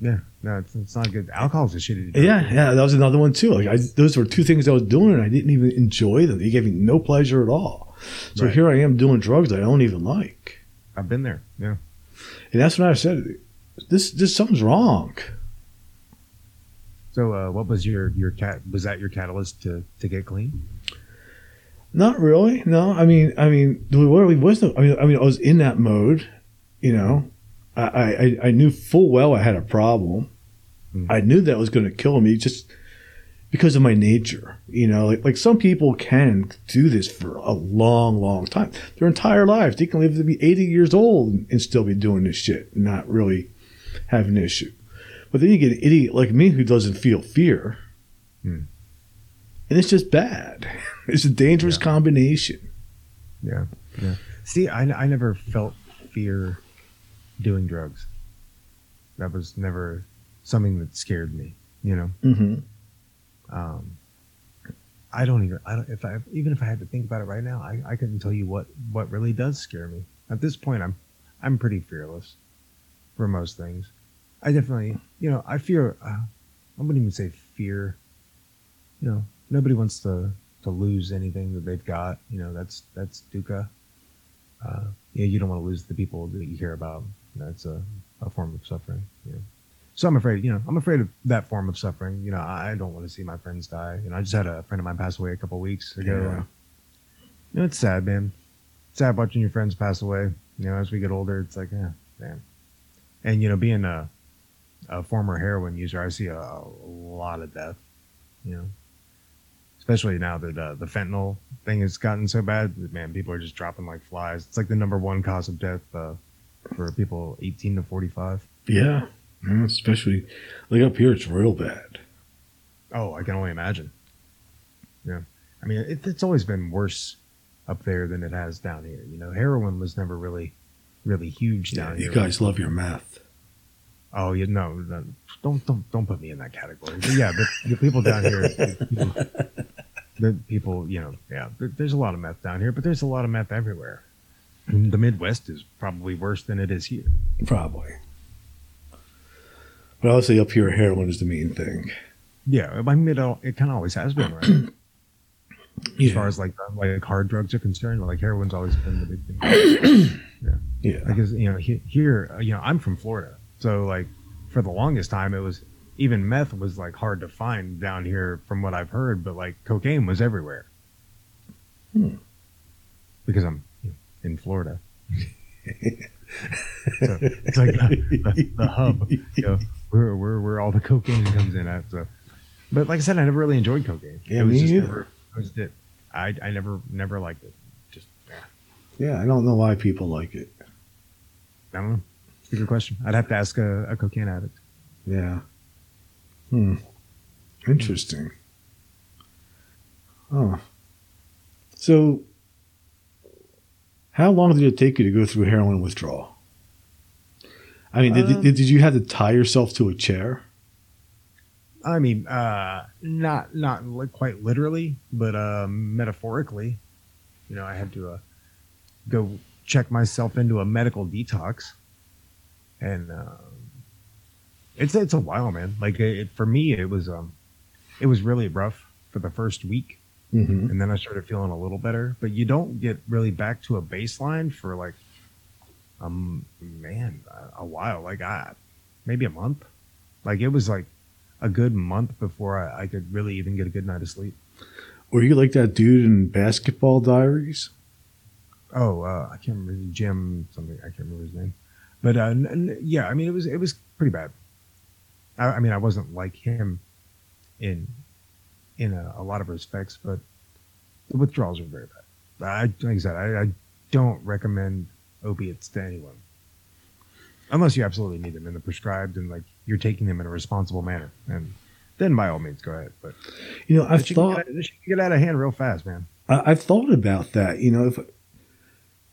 Yeah, no, it's, it's not good. Alcohol's a shitty drug. Yeah, yeah, that was another one too. Like I, those were two things I was doing, and I didn't even enjoy them. They gave me no pleasure at all. So Right. here I am doing drugs that I don't even like, I've been there. Yeah. And that's when I said, "This, this something's wrong." So, uh, what was your your cat? Was that your catalyst to to get clean? Not really. No, I mean, I mean, there really was no. I mean, I mean, I was in that mode. You know, I, I, I knew full well I had a problem. Mhm. I knew that was going to kill me just because of my nature. You know, like like some people can do this for a long, long time. Their entire lives, they can live to be eighty years old and, and still be doing this shit, and not really have an issue. But then you get an idiot like me who doesn't feel fear, Hmm. and it's just bad. It's a dangerous Yeah. combination. Yeah, yeah. See, I, I never felt fear doing drugs. That was never something that scared me. You know, Mm-hmm. Um, I don't even. I don't. If I even if I had to think about it right now, I, I couldn't tell you what what really does scare me. At this point, I'm I'm pretty fearless for most things. I definitely, you know, I fear. Uh, I wouldn't even say fear. You know, nobody wants to to lose anything that they've got. You know, that's that's dukkha. Uh, yeah, you don't want to lose the people that you care about. That's a, a form of suffering. You know. So I'm afraid, you know, I'm afraid of that form of suffering. You know, I don't want to see my friends die. You know, I just had a friend of mine pass away a couple weeks ago. Yeah. You know, it's sad, man. It's sad watching your friends pass away. You know, as we get older, it's like, yeah, man. And you know, being a a former heroin user, I see a, a lot of death. You know, especially now that uh, the fentanyl thing has gotten so bad. Man, people are just dropping like flies. It's like the number one cause of death uh, for people 18 to 45. Yeah, yeah, especially like up here, it's real bad. Oh, I can only imagine. Yeah, I mean, it, it's always been worse up there than it has down here. You know, heroin was never really, really huge Yeah, here. you guys love your meth. Oh, you know, no, don't don't don't put me in that category. But yeah, but the people down here, the, the people, you know, yeah, there's a lot of meth down here, but there's a lot of meth everywhere. The Midwest is probably worse than it is here. Probably. But say up here, heroin is the main thing. Yeah, I mean, it, all- it kind of always has been, right? As far as like like hard drugs are concerned, like heroin's always been the big thing. yeah, yeah. because you know he, here uh, you know i'm from florida so like for the longest time it was even meth was like hard to find down here from what i've heard but like cocaine was everywhere Hmm. because i'm in florida so it's like the, the, the hub you know where, where where all the cocaine comes in at so but like i said i never really enjoyed cocaine Yeah, it was me just either. never it was it i i never never liked it just yeah. yeah. I don't know why people like it. i don't know it's a good question i'd have to ask a, a cocaine addict Yeah. Hmm. Interesting. Oh. So, how long did it take you to go through heroin withdrawal? I mean, did, Um, did, did you have to tie yourself to a chair? I mean, uh, not not li- quite literally, but uh, metaphorically. You know, I had to uh, go check myself into a medical detox, and uh, it's it's a while, man. Like it, for me, it was um, it was really rough for the first week, Mm-hmm. and then I started feeling a little better. But you don't get really back to a baseline for like, um, man, a, a while. Like I, maybe a month. Like it was like a good month before I, I could really even get a good night of sleep. Were you like that dude in Basketball Diaries? Oh, uh, I can't remember Jim something. I can't remember his name, but uh, n- n- yeah, I mean it was it was pretty bad. I, I mean I wasn't like him in in a, a lot of respects, but the withdrawals were very bad. I like I said, I, I don't recommend opiates to anyone unless you absolutely need them and they're prescribed and like you're taking them in a responsible manner, and then by all means go ahead. But You know, I've this shit can thought get out- this can get out of hand real fast, man. I, I've thought about that. You know, if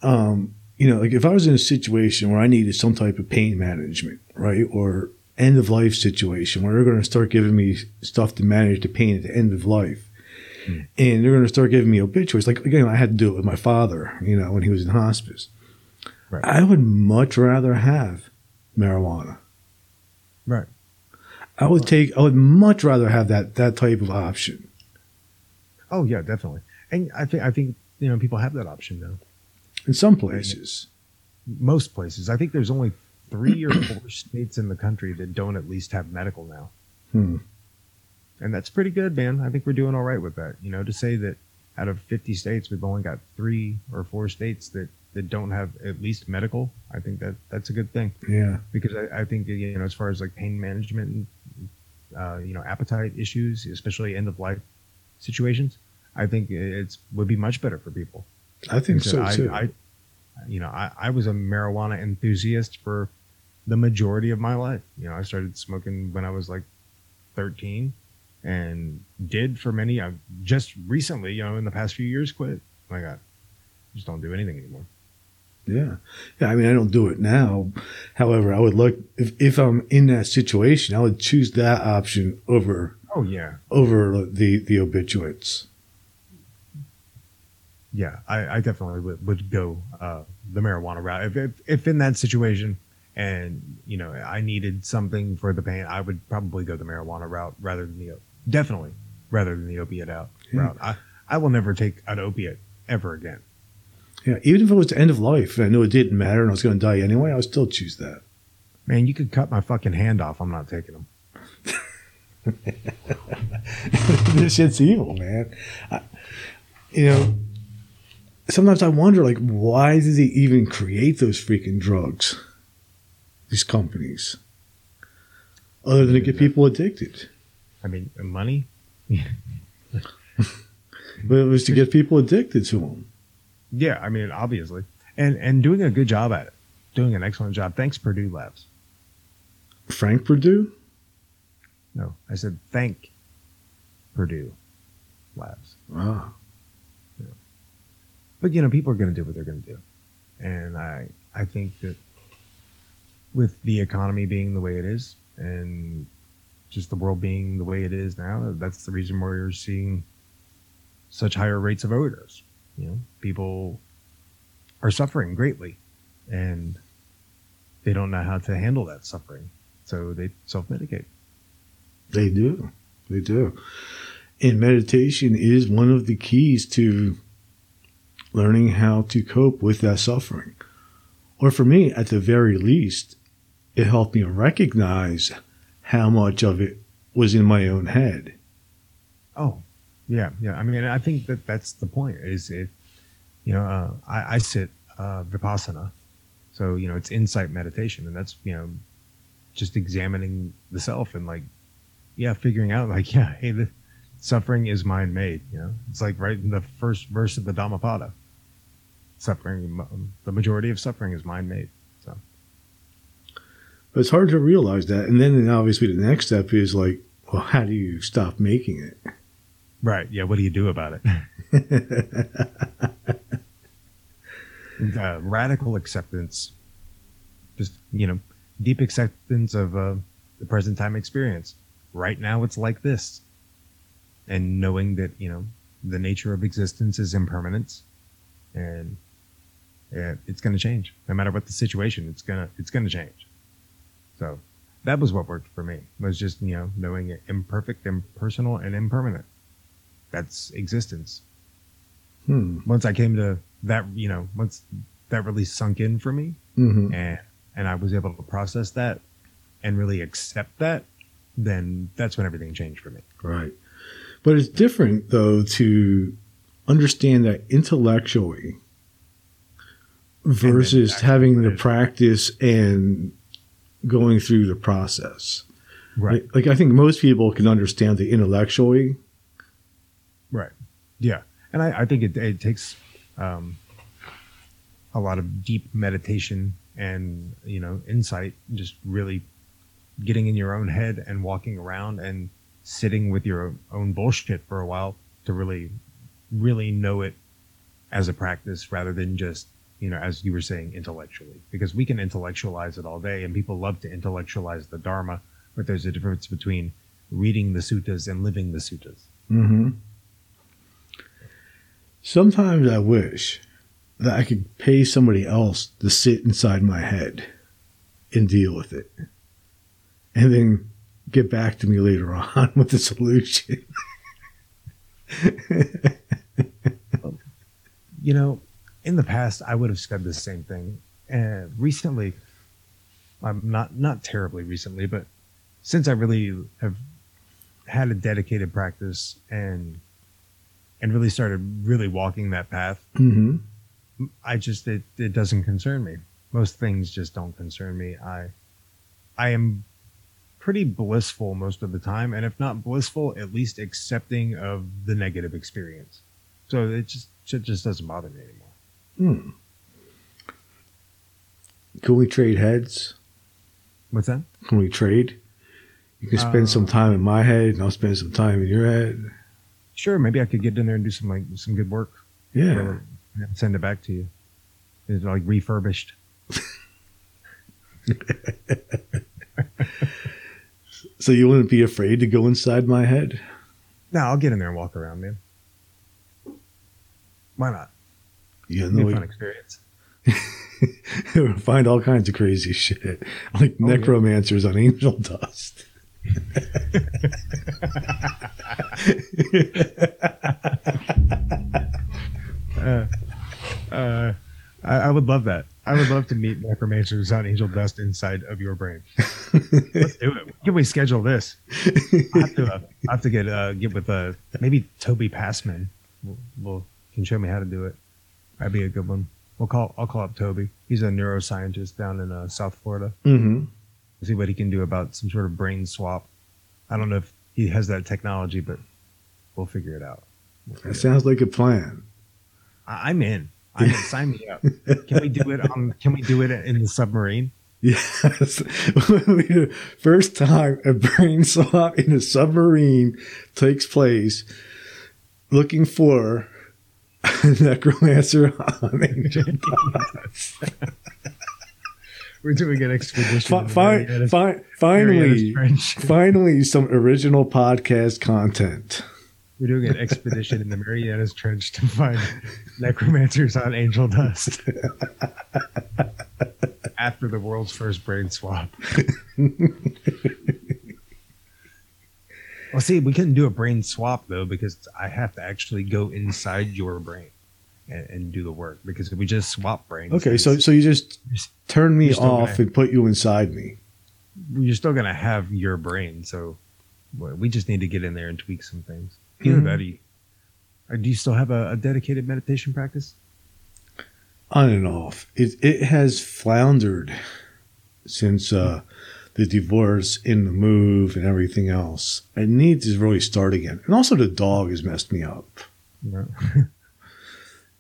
um, you know, like if I was in a situation where I needed some type of pain management, right, or end of life situation where they're going to start giving me stuff to manage the pain at the end of life, Hmm. and they're going to start giving me obituaries. Like again, I had to do it with my father. You know, when he was in hospice, Right. I would much rather have marijuana. Right. I would take. I would much rather have that that type of option. Oh yeah, definitely. And I think I think you know people have that option now. In some places, Most places. I think there's only three or four states in the country that don't at least have medical now, hmm. and that's pretty good, man. I think we're doing all right with that. You know, to say that out of 50 states, we've only got three or four states that that don't have at least medical. I think that that's a good thing yeah, because I, I think you know as far as like pain management and uh, you know appetite issues, especially end of life situations, I think it's would be much better for people. I think so I, too. I, you know, I, I was a marijuana enthusiast for the majority of my life. You know, I started smoking when I was like 13 and did for many, I just recently, you know, in the past few years quit. My God, just don't do anything anymore. Yeah. Yeah. I mean, I don't do it now. However, I would like, if, if I'm in that situation, I would choose that option over, Oh yeah. over the, the obituates. Yeah. I, I definitely would, would go, uh, the marijuana route. If, if, if in that situation and, you know, I needed something for the pain, I would probably go the marijuana route rather than the, definitely rather than the opiate out Yeah. route. I, I will never take an opiate ever again. Yeah. Even if it was the end of life and I knew it didn't matter and I was going to die anyway, I would still choose that. Man, you could cut my fucking hand off. I'm not taking them. this shit's evil, man. I, you know, sometimes I wonder, like, why did they even create those freaking drugs? These companies, other than to get people addicted, I mean, money. but it was to get people addicted to them. Yeah, I mean, obviously, and and doing a good job at it, doing an excellent job. Thanks, Purdue Labs. Frank Perdue? No, I said thank Purdue Labs. Ah. But you know, people are going to do what they're going to do, and I I think that with the economy being the way it is, and just the world being the way it is now, that's the reason why you're seeing such higher rates of overdose. You know, people are suffering greatly, and they don't know how to handle that suffering, so they self medicate. They do. They do. And meditation is one of the keys to learning how to cope with that suffering. Or for me, at the very least, it helped me recognize how much of it was in my own head. Oh, yeah, yeah. I mean, I think that that's the point. Is it, you know, uh, I, I sit uh, vipassana, so you know, it's insight meditation, and that's you know, just examining the self and like, yeah, figuring out like, yeah, hey, the suffering is mind made. You know, it's like right in the first verse of the Dhammapada. Suffering, the majority of suffering is mind made. So, but it's hard to realize that, and then obviously the next step is like, well, how do you stop making it? Right. Yeah. What do you do about it? uh, radical acceptance, just you know, deep acceptance of uh, the present time experience. Right now, it's like this, and knowing that you know the nature of existence is impermanence, and yeah, it's going to change no matter what the situation. It's gonna it's going to change. So that was what worked for me. Was just you know knowing it imperfect, impersonal, and impermanent. That's existence. Hmm. Once I came to that, you know, once that really sunk in for me, Mm-hmm. and and I was able to process that and really accept that, then that's when everything changed for me. Right. But it's different, though, to understand that intellectually versus having the practice and going through the process. Right. Like, like, I think most people can understand it intellectually. Yeah. And I, I think it, it takes um, a lot of deep meditation and, you know, insight, just really getting in your own head and walking around and sitting with your own bullshit for a while to really, really know it as a practice rather than just, you know, as you were saying, intellectually. Because we can intellectualize it all day and people love to intellectualize the Dharma, but there's a difference between reading the suttas and living the suttas. Mm-hmm. Sometimes I wish that I could pay somebody else to sit inside my head and deal with it. And then get back to me later on with the solution. you know, in the past, I would have said the same thing. And recently, I'm not not terribly recently, but since I really have had a dedicated practice and and really started really walking that path, mm-hmm. I just it, it doesn't concern me. Most things just don't concern me. I I am pretty blissful most of the time, and if not blissful, at least accepting of the negative experience. So it just it just doesn't bother me anymore. Hmm. Can we trade heads? What's that? Can we trade? You can spend Uh, some time in my head, and I'll spend some time in your head. Sure, maybe I could get in there and do some like some good work. Yeah. Or send it back to you. It's like refurbished. So you wouldn't be afraid to go inside my head? No, I'll get in there and walk around, man. Why not? Yeah, no. a fun experience. find all kinds of crazy shit, like Oh, yeah. necromancers on angel dust. Uh, uh, I, I would love that. I would love to meet necromancers on angel dust inside of your brain. Let's do it. Can we schedule this? I have to, uh, I have to get uh, get with uh, maybe Toby Passman. Will, will can show me how to do it. That'd be a good one. We'll call. I'll call up Toby. He's a neuroscientist down in uh, South Florida. mm-hmm. See what he can do about some sort of brain swap. I don't know if he has that technology, but we'll figure it out. We'll figure That sounds like a plan. I- I'm in. I'm in. Sign me up. Can we do it? Um, can we do it in the submarine? Yes. First time a brain swap in a submarine takes place looking for a necromancer on Angel Dust. We're doing an expedition. Fi- fi- fi- finally, finally, some original podcast content. We're doing an expedition in the Marianas Trench to find necromancers on angel dust. After the world's first brain swap. well, see, we couldn't do a brain swap though because I have to actually go inside your brain and, and do the work. Because if we just swap brains, Okay, so so you just turn me off gonna- and put you inside me. you're still gonna have your brain. So we just need to get in there and tweak some things. Either Mhm. that, or you, or do you still have a, a dedicated meditation practice? on and off. It it has floundered since uh, the divorce and the move and everything else. I need to really start again. And also the dog has messed me up. No.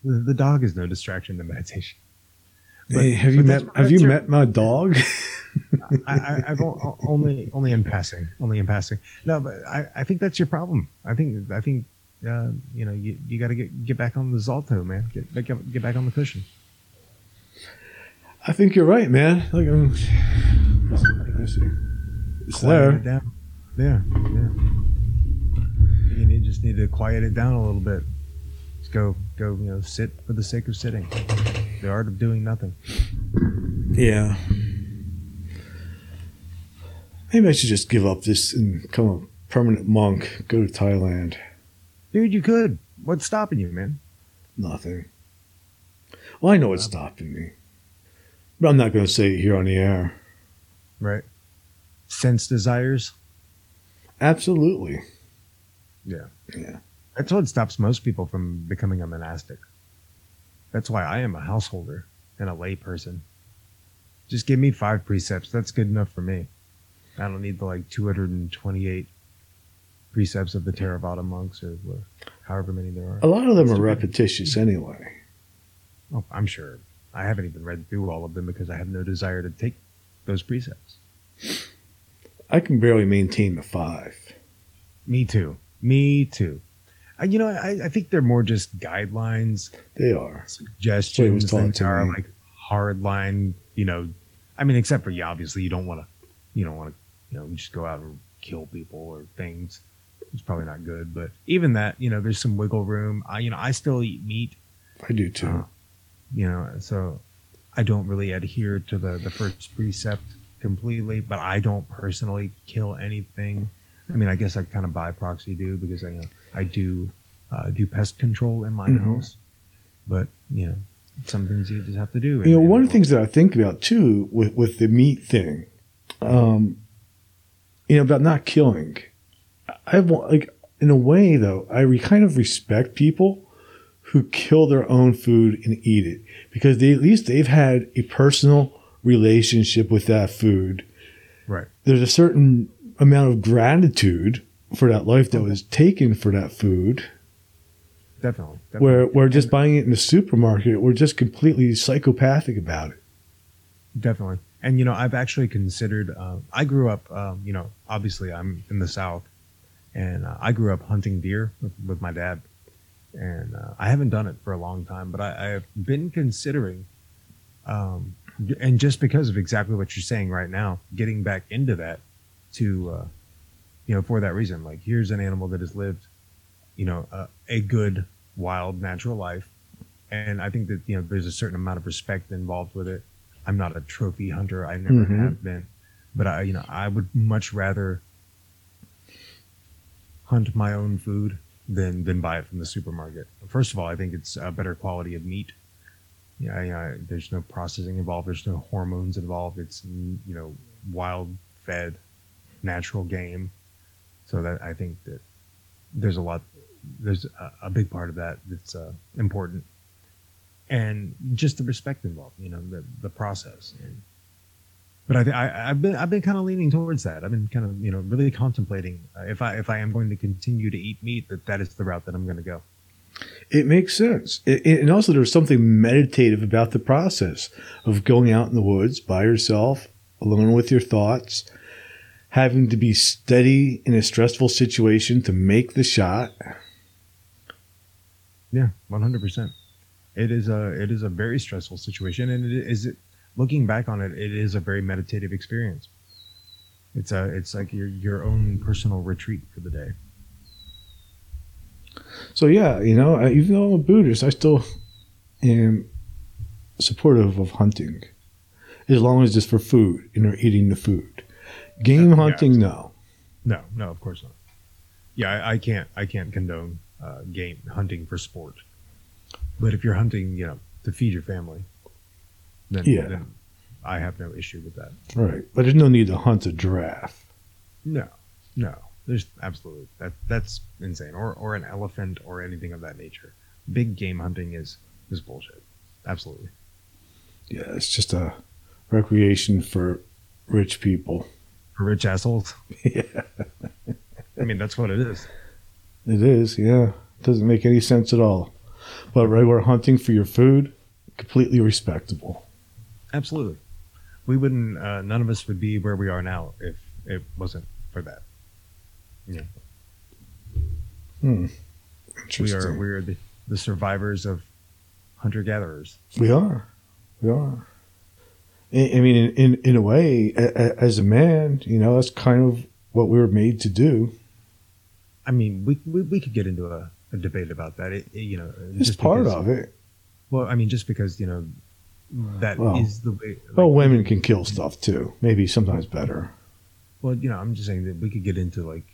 the, dog is no distraction to meditation. But- hey, have you met have you met my dog? I, I've only only in passing, only in passing. No, but I, I think that's your problem. I think I think uh, you know you, you got to get get back on the Zalto, man. Get back get back on the cushion. I think you're right, man. Let's see. It's there. it down. Yeah, yeah. You need, just need to quiet it down a little bit. Go go you know sit for the sake of sitting. The art of doing nothing. Yeah. Maybe I should just give up this and become a permanent monk. Go to Thailand. Dude, you could. What's stopping you, man? Nothing. Well, I know what's um, stopping me. But I'm not going to say it here on the air. Right. Sense desires. Absolutely. Yeah. Yeah. That's what stops most people from becoming a monastic. That's why I am a householder and a layperson. Just give me five precepts. That's good enough for me. I don't need the like 228 precepts of the Theravada monks or however many there are. A lot of them are repetitious anyway. Oh, I'm sure. I haven't even read through all of them because I have no desire to take those precepts. I can barely maintain the five. Me too. Me too. Uh, you know, I, I think they're more just guidelines They are. suggestions to are like hard line. You know, I mean, except for you, obviously, you don't want to, you don't want to, you know, just go out and kill people or things. It's probably not good, but even that, you know, there's some wiggle room. I, you know, I still eat meat. I do too. Uh, you know, so I don't really adhere to the the first precept completely, but I don't personally kill anything. I mean, I guess I kind of by proxy do because I you know, I do uh, do pest control in my Mhm. house, but you know, some things you just have to do. you know, one of the things that I think about too with, with the meat thing, um, you know, about not killing. I want, like, in a way though, I re, kind of respect people who kill their own food and eat it because they, at least they've had a personal relationship with that food. right? There's a certain amount of gratitude for that life that was taken for that food. Definitely. definitely. Where we're just buying it in the supermarket, we're just completely psychopathic about it. Definitely. And, you know, I've actually considered, uh, I grew up, um, you know, obviously I'm in the South and uh, I grew up hunting deer with, with my dad. And uh, I haven't done it for a long time, but I, I have been considering, um, and just because of exactly what you're saying right now, getting back into that to, uh, you know, for that reason. Like, here's an animal that has lived, you know, uh, a good, wild, natural life. And I think that, you know, there's a certain amount of respect involved with it. I'm not a trophy hunter. I never Mhm. have been. But I, you know, I would much rather hunt my own food than than buy it from the supermarket. First of all, I think it's a better quality of meat. Yeah, you know, there's no processing involved. There's no hormones involved. It's you know wild fed, natural game. So that I think that there's a lot. There's a, a big part of that that's uh, important, and just the respect involved. You know, the the process. And, but I, th- I I've been I've been kind of leaning towards that. I've been kind of you know really contemplating uh, if I if I am going to continue to eat meat that that is the route that I'm going to go. It makes sense. It- and also, there's something meditative about the process of going out in the woods by yourself, alone with your thoughts, having to be steady in a stressful situation to make the shot. Yeah, one hundred percent. It is a it is a very stressful situation, and it is it. Looking back on it, it is a very meditative experience. It's a it's like your your own personal retreat for the day. So, yeah, you know, even though I'm a Buddhist, I still am supportive of hunting as long as it's for food and you're eating the food. Game Uh, yeah. hunting, no. No, no, of course not. Yeah, I, I can't I can't condone uh, game hunting for sport. But if you're hunting, you know, to feed your family, then, Yeah. then I have no issue with that. Right. But there's no need to hunt a giraffe. No, no, there's absolutely that that's insane. Or or an elephant or anything of that nature. Big game hunting is is bullshit. Absolutely. Yeah, it's just a recreation for rich people. For rich assholes. yeah. I mean, that's what it is. It is, yeah. It Doesn't make any sense at all. But regular hunting for your food, completely respectable. Absolutely. We wouldn't. Uh, none of us would be where we are now if it wasn't for that. Yeah. Hmm. We are we are the, the survivors of hunter gatherers. We are. We are. I mean, in, in, in a way, a, a, as a man, you know, that's kind of what we were made to do. I mean, we we, we could get into a, a debate about that. It, it, you know, It's just part because- of it. Well, I mean, just because you know that is Well, the way. Well, women can kill stuff too. Maybe sometimes better. Well, you know, I'm just saying that we could get into like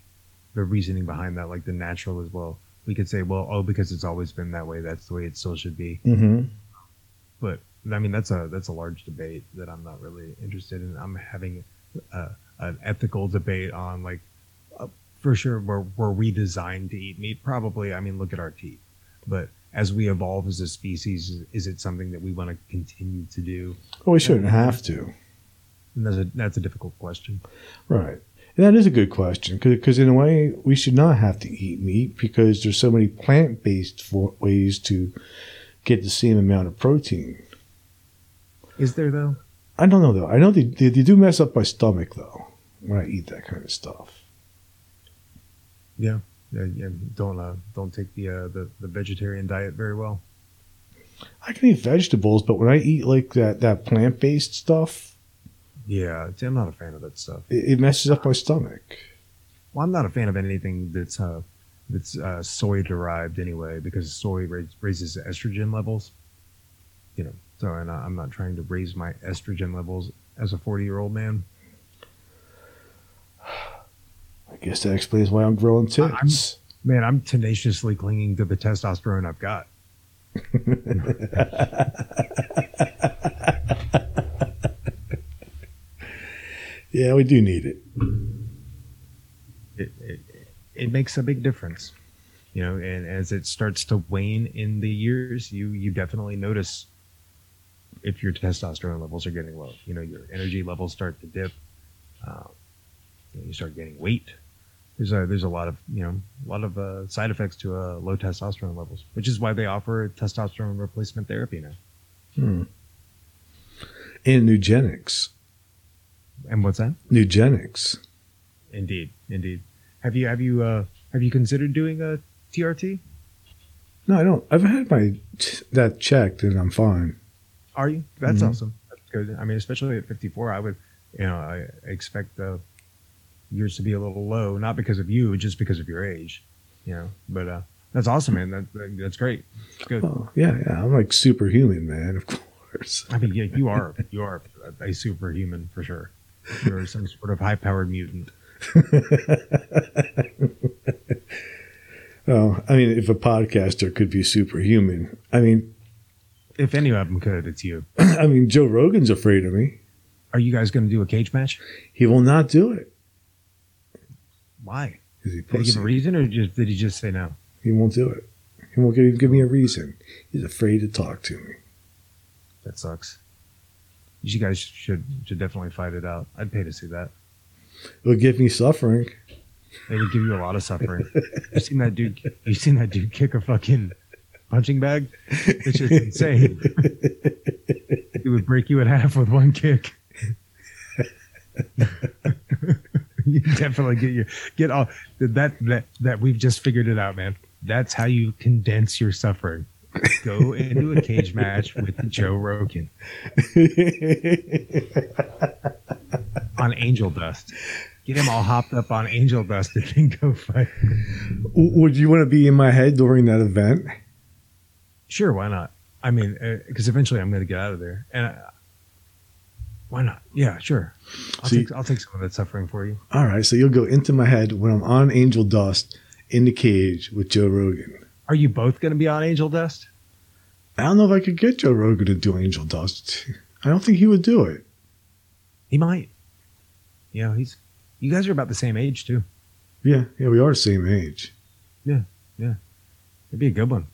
the reasoning behind that, like the natural as well. We could say, well, oh, because it's always been that way, that's the way it still should be. Mm-hmm. But I mean, that's a that's a large debate that I'm not really interested in. I'm having a, an ethical debate on like, uh, for sure, were were we designed to eat meat? Probably. I mean, look at our teeth. But as we evolve as a species, is, it something that we want to continue to do? Well, we shouldn't have to. And that's a that's a difficult question. Right. And that is a good question because, in a way, we should not have to eat meat because there's so many plant based ways to get the same amount of protein. Is there though? I don't know though. I know they, they, they do mess up my stomach though when I eat that kind of stuff. Yeah, yeah, yeah. Don't uh, don't take the uh, the the vegetarian diet very well. I can eat vegetables, but when I eat like that, that plant based stuff, Yeah, see, I'm not a fan of that stuff. it, it messes up my stomach. Well, I'm not a fan of anything that's uh, that's uh, soy derived anyway, because soy ra- raises estrogen levels. You know, so and I'm not trying to raise my estrogen levels as a 40 year old man. I guess that explains why I'm growing tits. Man, I'm tenaciously clinging to the testosterone I've got. yeah, we do need it. It, it it makes a big difference, you know. And as it starts to wane in the years, you you definitely notice if your testosterone levels are getting low. You know, your energy levels start to dip. Um, you, know, you start gaining weight. There's a there's a lot of you know a lot of uh, side effects to uh, low testosterone levels, which is why they offer testosterone replacement therapy now. Hmm. And eugenics. And what's that? Eugenics. Indeed, indeed. Have you have you uh, have you considered doing a TRT? No, I don't. I've had my that checked and I'm fine. Are you? That's Mhm. awesome. That's good. I mean, especially at 54, I would, you know, I expect uh, yours to be a little low, not because of you, just because of your age, you know. But uh, that's awesome, man. That, that- that's great. It's good. Oh, yeah, yeah. I'm like superhuman, man, of course. I mean, yeah, you are you are a, a superhuman for sure. You're some sort of high-powered mutant. Oh, I mean, if a podcaster could be superhuman, I mean, If any of them could, it's you. I mean, Joe Rogan's afraid of me. Are you guys going to do a cage match? He will not do it. Why? Is he Did he give a reason, or just did he just say no? He won't do it. He won't give, give me a reason. He's afraid to talk to me. That sucks. You guys should should definitely fight it out. I'd pay to see that. It'll give me suffering. It would give you a lot of suffering. you seen that dude? You seen that dude kick a fucking punching bag. It's just insane. it would break you in half with one kick. you definitely get your get all that that that we've just figured it out, man. That's how you condense your suffering. Go into a cage match with Joe Rogan on angel dust. Get him all hopped up on angel dust and then go fight. Would you want to be in my head during that event? Sure, why not? I mean, because uh, eventually I'm going to get out of there, and uh, why not? Yeah, sure. I'll, you- take, I'll take some of that suffering for you. All right, so you'll go into my head when I'm on angel dust in the cage with Joe Rogan. Are you both going to be on angel dust? I don't know if I could get Joe Rogan to do angel dust. I don't think he would do it. He might. You know, he's. You guys are about the same age too. Yeah, yeah, we are the same age. Yeah, yeah. It'd be a good one.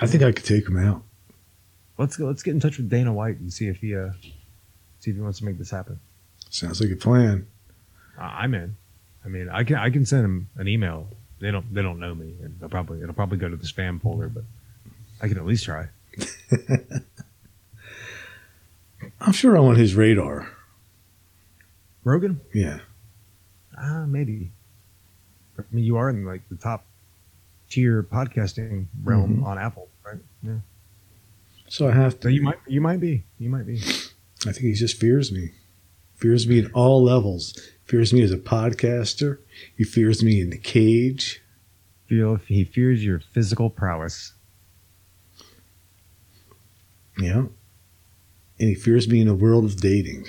I think I could take him out. Let's go. Let's get in touch with Dana White and see if he uh, see if he wants to make this happen. Sounds like a plan. Uh, I'm in. I mean, I can I can send him an email. They don't they don't know me, and they'll probably it'll probably go to the spam folder, but I can at least try. I'm sure I'm on his radar. Rogan, Yeah. ah, maybe. I mean, you are in like the top tier podcasting realm Mhm. on Apple, right? Yeah. So I have So to. you might you might be you might be. I think he just fears me. Fears me at all levels. Fears me as a podcaster. He fears me in the cage. Feel if he fears your physical prowess. Yeah. And he fears me in a world of dating.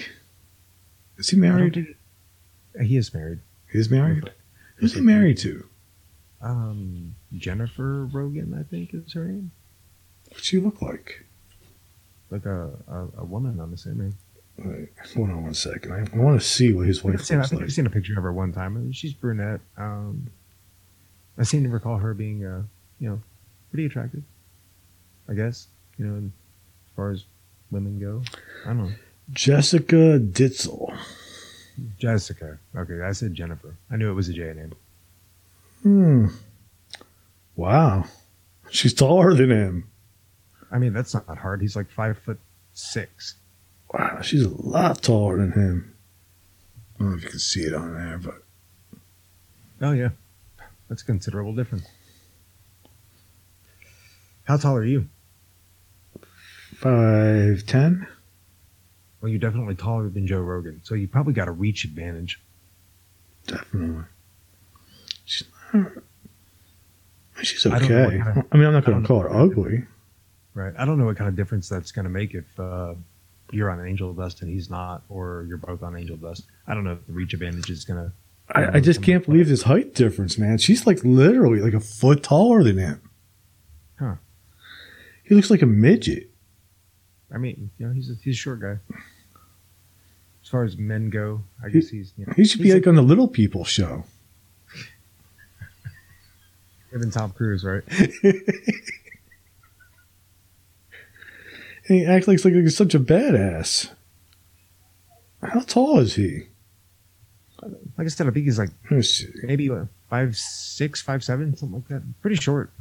Is he married? He is married? He is married. Married? Who's he married to? Um, Jennifer Rogan, I think is her name. What's she look like? Like a, a, a woman, I'm assuming. Wait, hold on one second. I, I want to see what his I've wife seen, I looks think like. I've seen a picture of her one time. She's brunette. Um, I seem to recall her being, uh, you know, pretty attractive. I guess you know, as far as women go. I don't know. Jessica Ditzel. Jessica. Okay, I said Jennifer. I knew it was a J name. Hmm. Wow. She's taller than him. I mean, that's not that hard. He's like five foot six. Wow, she's a lot taller than him. I don't know if you can see it on there, but Oh yeah, that's a considerable difference. How tall are you? five ten. Well, you're definitely taller than Joe Rogan, so you probably got a reach advantage. Definitely. She's not. She's I don't know what okay. kind of- I mean, I'm not going to call her ugly. Right. I don't know what kind of difference that's going to make if uh, you're on Angel Dust and he's not, or you're both on Angel Dust. I don't know if the reach advantage is going to. I, I just can't believe this height difference, man. She's like literally like a foot taller than him. Huh. He looks like a midget. I mean, you know, he's a, he's a short guy. As far as men go, I guess he's. You know, He should be like on the Little People show. And Tom Cruise, right? He acts like, like he's such a badass. How tall is he? Like I said, I think he's like Let me see. maybe uh, five six, five seven, something like that. Pretty short.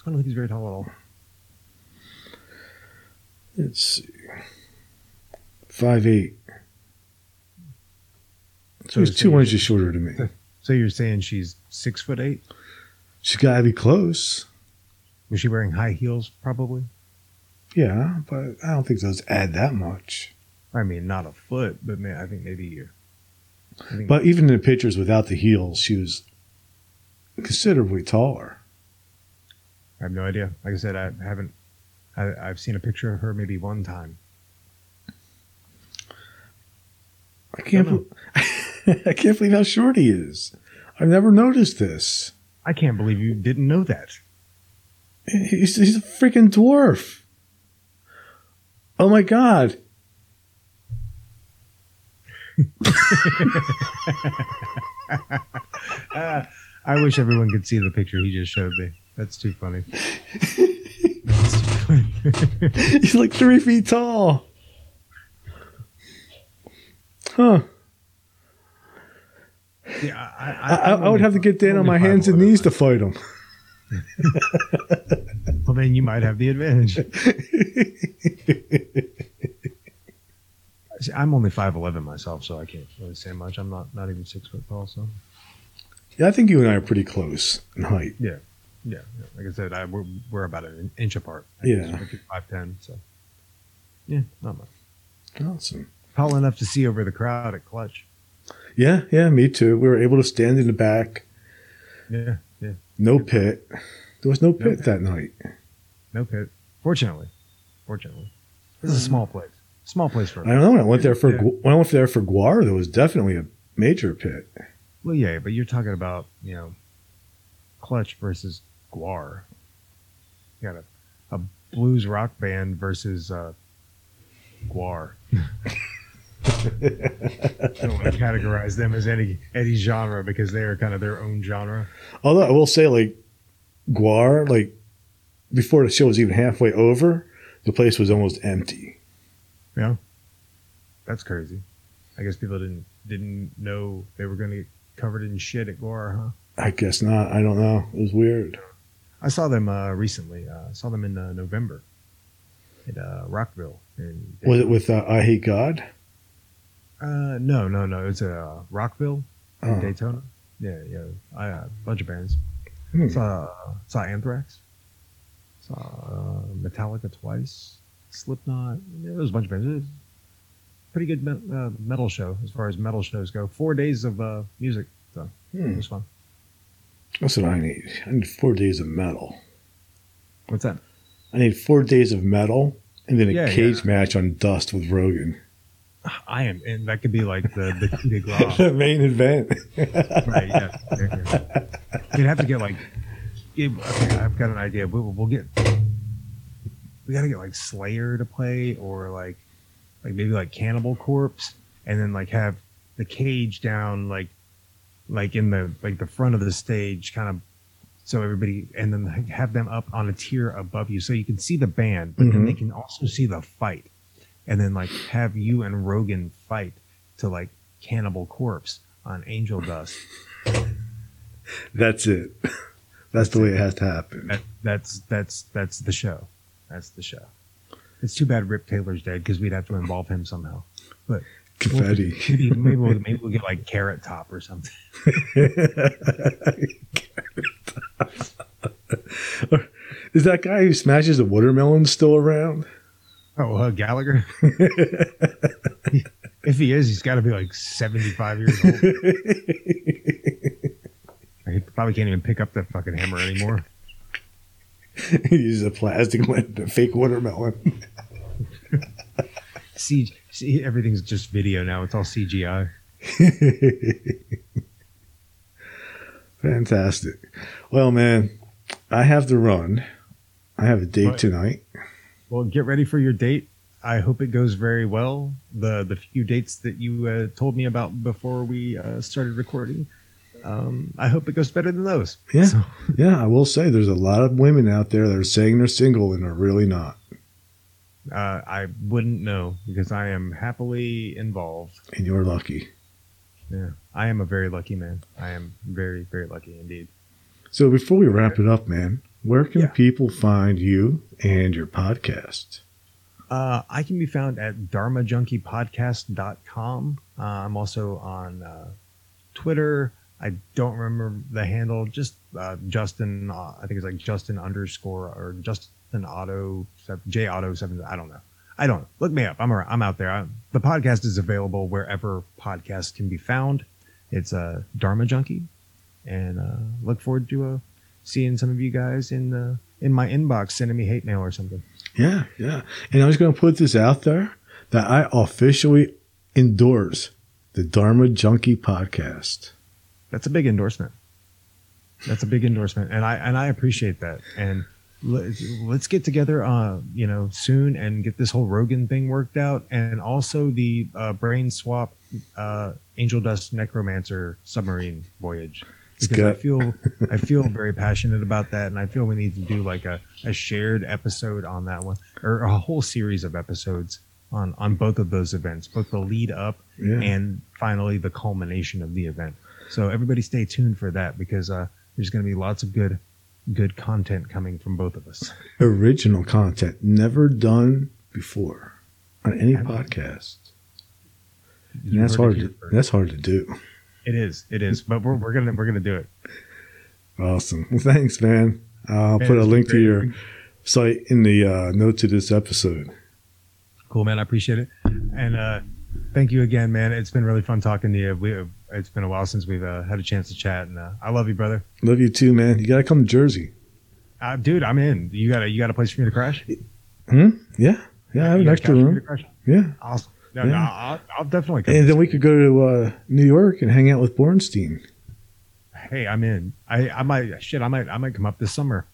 I don't think he's very tall at all. Let's see. Five eight. So he's two inches shorter than me. So you're saying she's six foot eight? She's got to be close. Was she wearing high heels? Probably. Yeah, but I don't think those add that much. I mean, not a foot, but may, I think maybe. I think, But even in the pictures without the heels, she was considerably taller. I have no idea. Like I said, I haven't. I, I've seen a picture of her maybe one time. I can't. Don't bel- I can't believe how short he is. I've never noticed this. I can't believe you didn't know that. He's, he's a freaking dwarf. Oh my god! Uh, I wish everyone could see the picture he just showed me. That's too funny. That's too funny. He's like three feet tall. Huh. Yeah, I, I, I, I would have to get down on my hands and knees to fight him. Well, then you might have the advantage. See, I'm only five eleven myself, so I can't really say much. I'm not not even six foot tall, so yeah, I think you and I are pretty close in height. yeah, yeah. yeah. Like I said, I, we're we're about an inch apart. Yeah. five ten. So yeah, not much. Awesome. Tall enough to see over the crowd at Clutch. Yeah, yeah, me too. We were able to stand in the back. Yeah, yeah. No pit. There was no pit pit. that night. No pit. Fortunately, fortunately, this is a small place. Small place for I don't know. When I went there for Yeah. When I went there for GWAR, there was definitely a major pit. Well, yeah, but you're talking about you know, Clutch versus GWAR. You got a, a blues rock band versus uh, GWAR. I don't want to categorize them as any any genre because they are kind of their own genre. Although I will say, like GWAR, like before the show was even halfway over, the place was almost empty. Yeah, that's crazy. I guess people didn't didn't know they were going to get covered in shit at GWAR, huh? I guess not. I don't know. It was weird. I saw them uh, recently. Uh, I saw them in uh, November at uh, Rockville. In Was it with uh, I Hate God? Uh, no, no, no. It's uh, Rockville in Oh. Daytona. Yeah, yeah. I uh, a bunch of bands. Hmm. Saw saw Anthrax. Saw uh, Metallica twice. Slipknot. Yeah, there was a bunch of bands. It was pretty good me- uh, metal show as far as metal shows go. Four days of uh, music, so it Hmm. was fun. That's what I need. I need four days of metal. What's that? I need four days of metal and then a Yeah, cage yeah. match on Dust with Rogan. I am, and that could be like the the coup de grace. the main event. right? Yeah. You'd have to get like. Okay, I've got an idea. We'll, we'll get. We got to get like Slayer to play, or like, like maybe like Cannibal Corpse, and then like have the cage down like, like in the like the front of the stage, kind of. So everybody, and then have them up on a tier above you, so you can see the band, but then Mhm. they can also see the fight, and then like have you and Rogan fight to like Cannibal Corpse on Angel Dust. That's it. That's the way it has to happen. That, that's that's that's the show. That's the show. It's too bad Rip Taylor's dead because we'd have to involve him somehow. But confetti. Maybe, maybe we'll maybe we'll get like Carrot Top or something. Is that guy who smashes a watermelon still around? Oh, uh, Gallagher. if he is, he's got to be like seventy-five years old. He probably can't even pick up that fucking hammer anymore. he uses a plastic one, a fake watermelon. See, see, everything's just video now. It's all CGI. Fantastic. Well, man, I have to run. I have a date tonight. Well, get ready for your date. I hope it goes very well. The the few dates that you uh, told me about before we uh, started recording, um, I hope it goes better than those. Yeah. So, Yeah, I will say there's a lot of women out there that are saying they're single and are really not. uh, I wouldn't know because I am happily involved. And you're lucky. Yeah, I am a very lucky man. I am very very lucky indeed. So before we wrap it up, man, where can Yeah. people find you and your podcast? Uh, I can be found at dharmajunkiepodcast.com. Uh, I'm also on uh, Twitter. I don't remember the handle. Just uh, Justin. Uh, I think it's like Justin underscore or Justin Auto J Auto seven. I don't know. I don't know. Look me up. I'm around, I'm out there. i the podcast is available wherever podcasts can be found. It's a uh, Dharma Junkie, and uh, look forward to uh, seeing some of you guys in uh, in my inbox, sending me hate mail or something. Yeah, yeah. And I was going to put this out there that I officially endorse the Dharma Junkie podcast. that's a big endorsement. That's a big endorsement, and I and I appreciate that. And let's, let's get together, uh, you know, soon and get this whole Rogan thing worked out, and also the uh, brain swap, uh, Angel Dust Necromancer submarine voyage. Because I feel I feel very passionate about that, and I feel we need to do like a, a shared episode on that one, or a whole series of episodes on on both of those events, both the lead up Yeah. and finally the culmination of the event. So everybody stay tuned for that because uh, there's going to be lots of good good content coming from both of us. Original content never done before on any podcast. And that's hard. To, that's hard to do. It is. It is. But we're, we're gonna we're gonna do it. Awesome. Well, thanks, man. I'll man, put a link to your site in the uh, notes of this episode. Cool, man. I appreciate it. And uh, thank you again, man. It's been really fun talking to you. We, it's been a while since we've uh, had a chance to chat, and uh, I love you, brother. Love you too, man. You gotta come to Jersey, uh, dude. I'm in. You got a you got a place for me to crash? Hmm. Yeah. Yeah. I have an extra room. Yeah. Awesome. No, yeah. no, I'll, I'll, definitely come. And then we could go to uh, New York and hang out with Bornstein. Hey, I'm in. I, I might shit. I might I might come up this summer.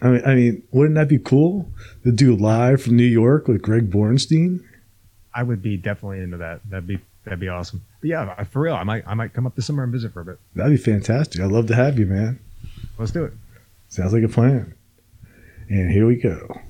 I mean, I mean, wouldn't that be cool to do live from New York with Greg Bornstein? I would be definitely into that. That'd be that'd be awesome. But yeah, for real, I might I might come up this summer and visit for a bit. That'd be fantastic. I'd love to have you, man. Let's do it. Sounds like a plan. And here we go.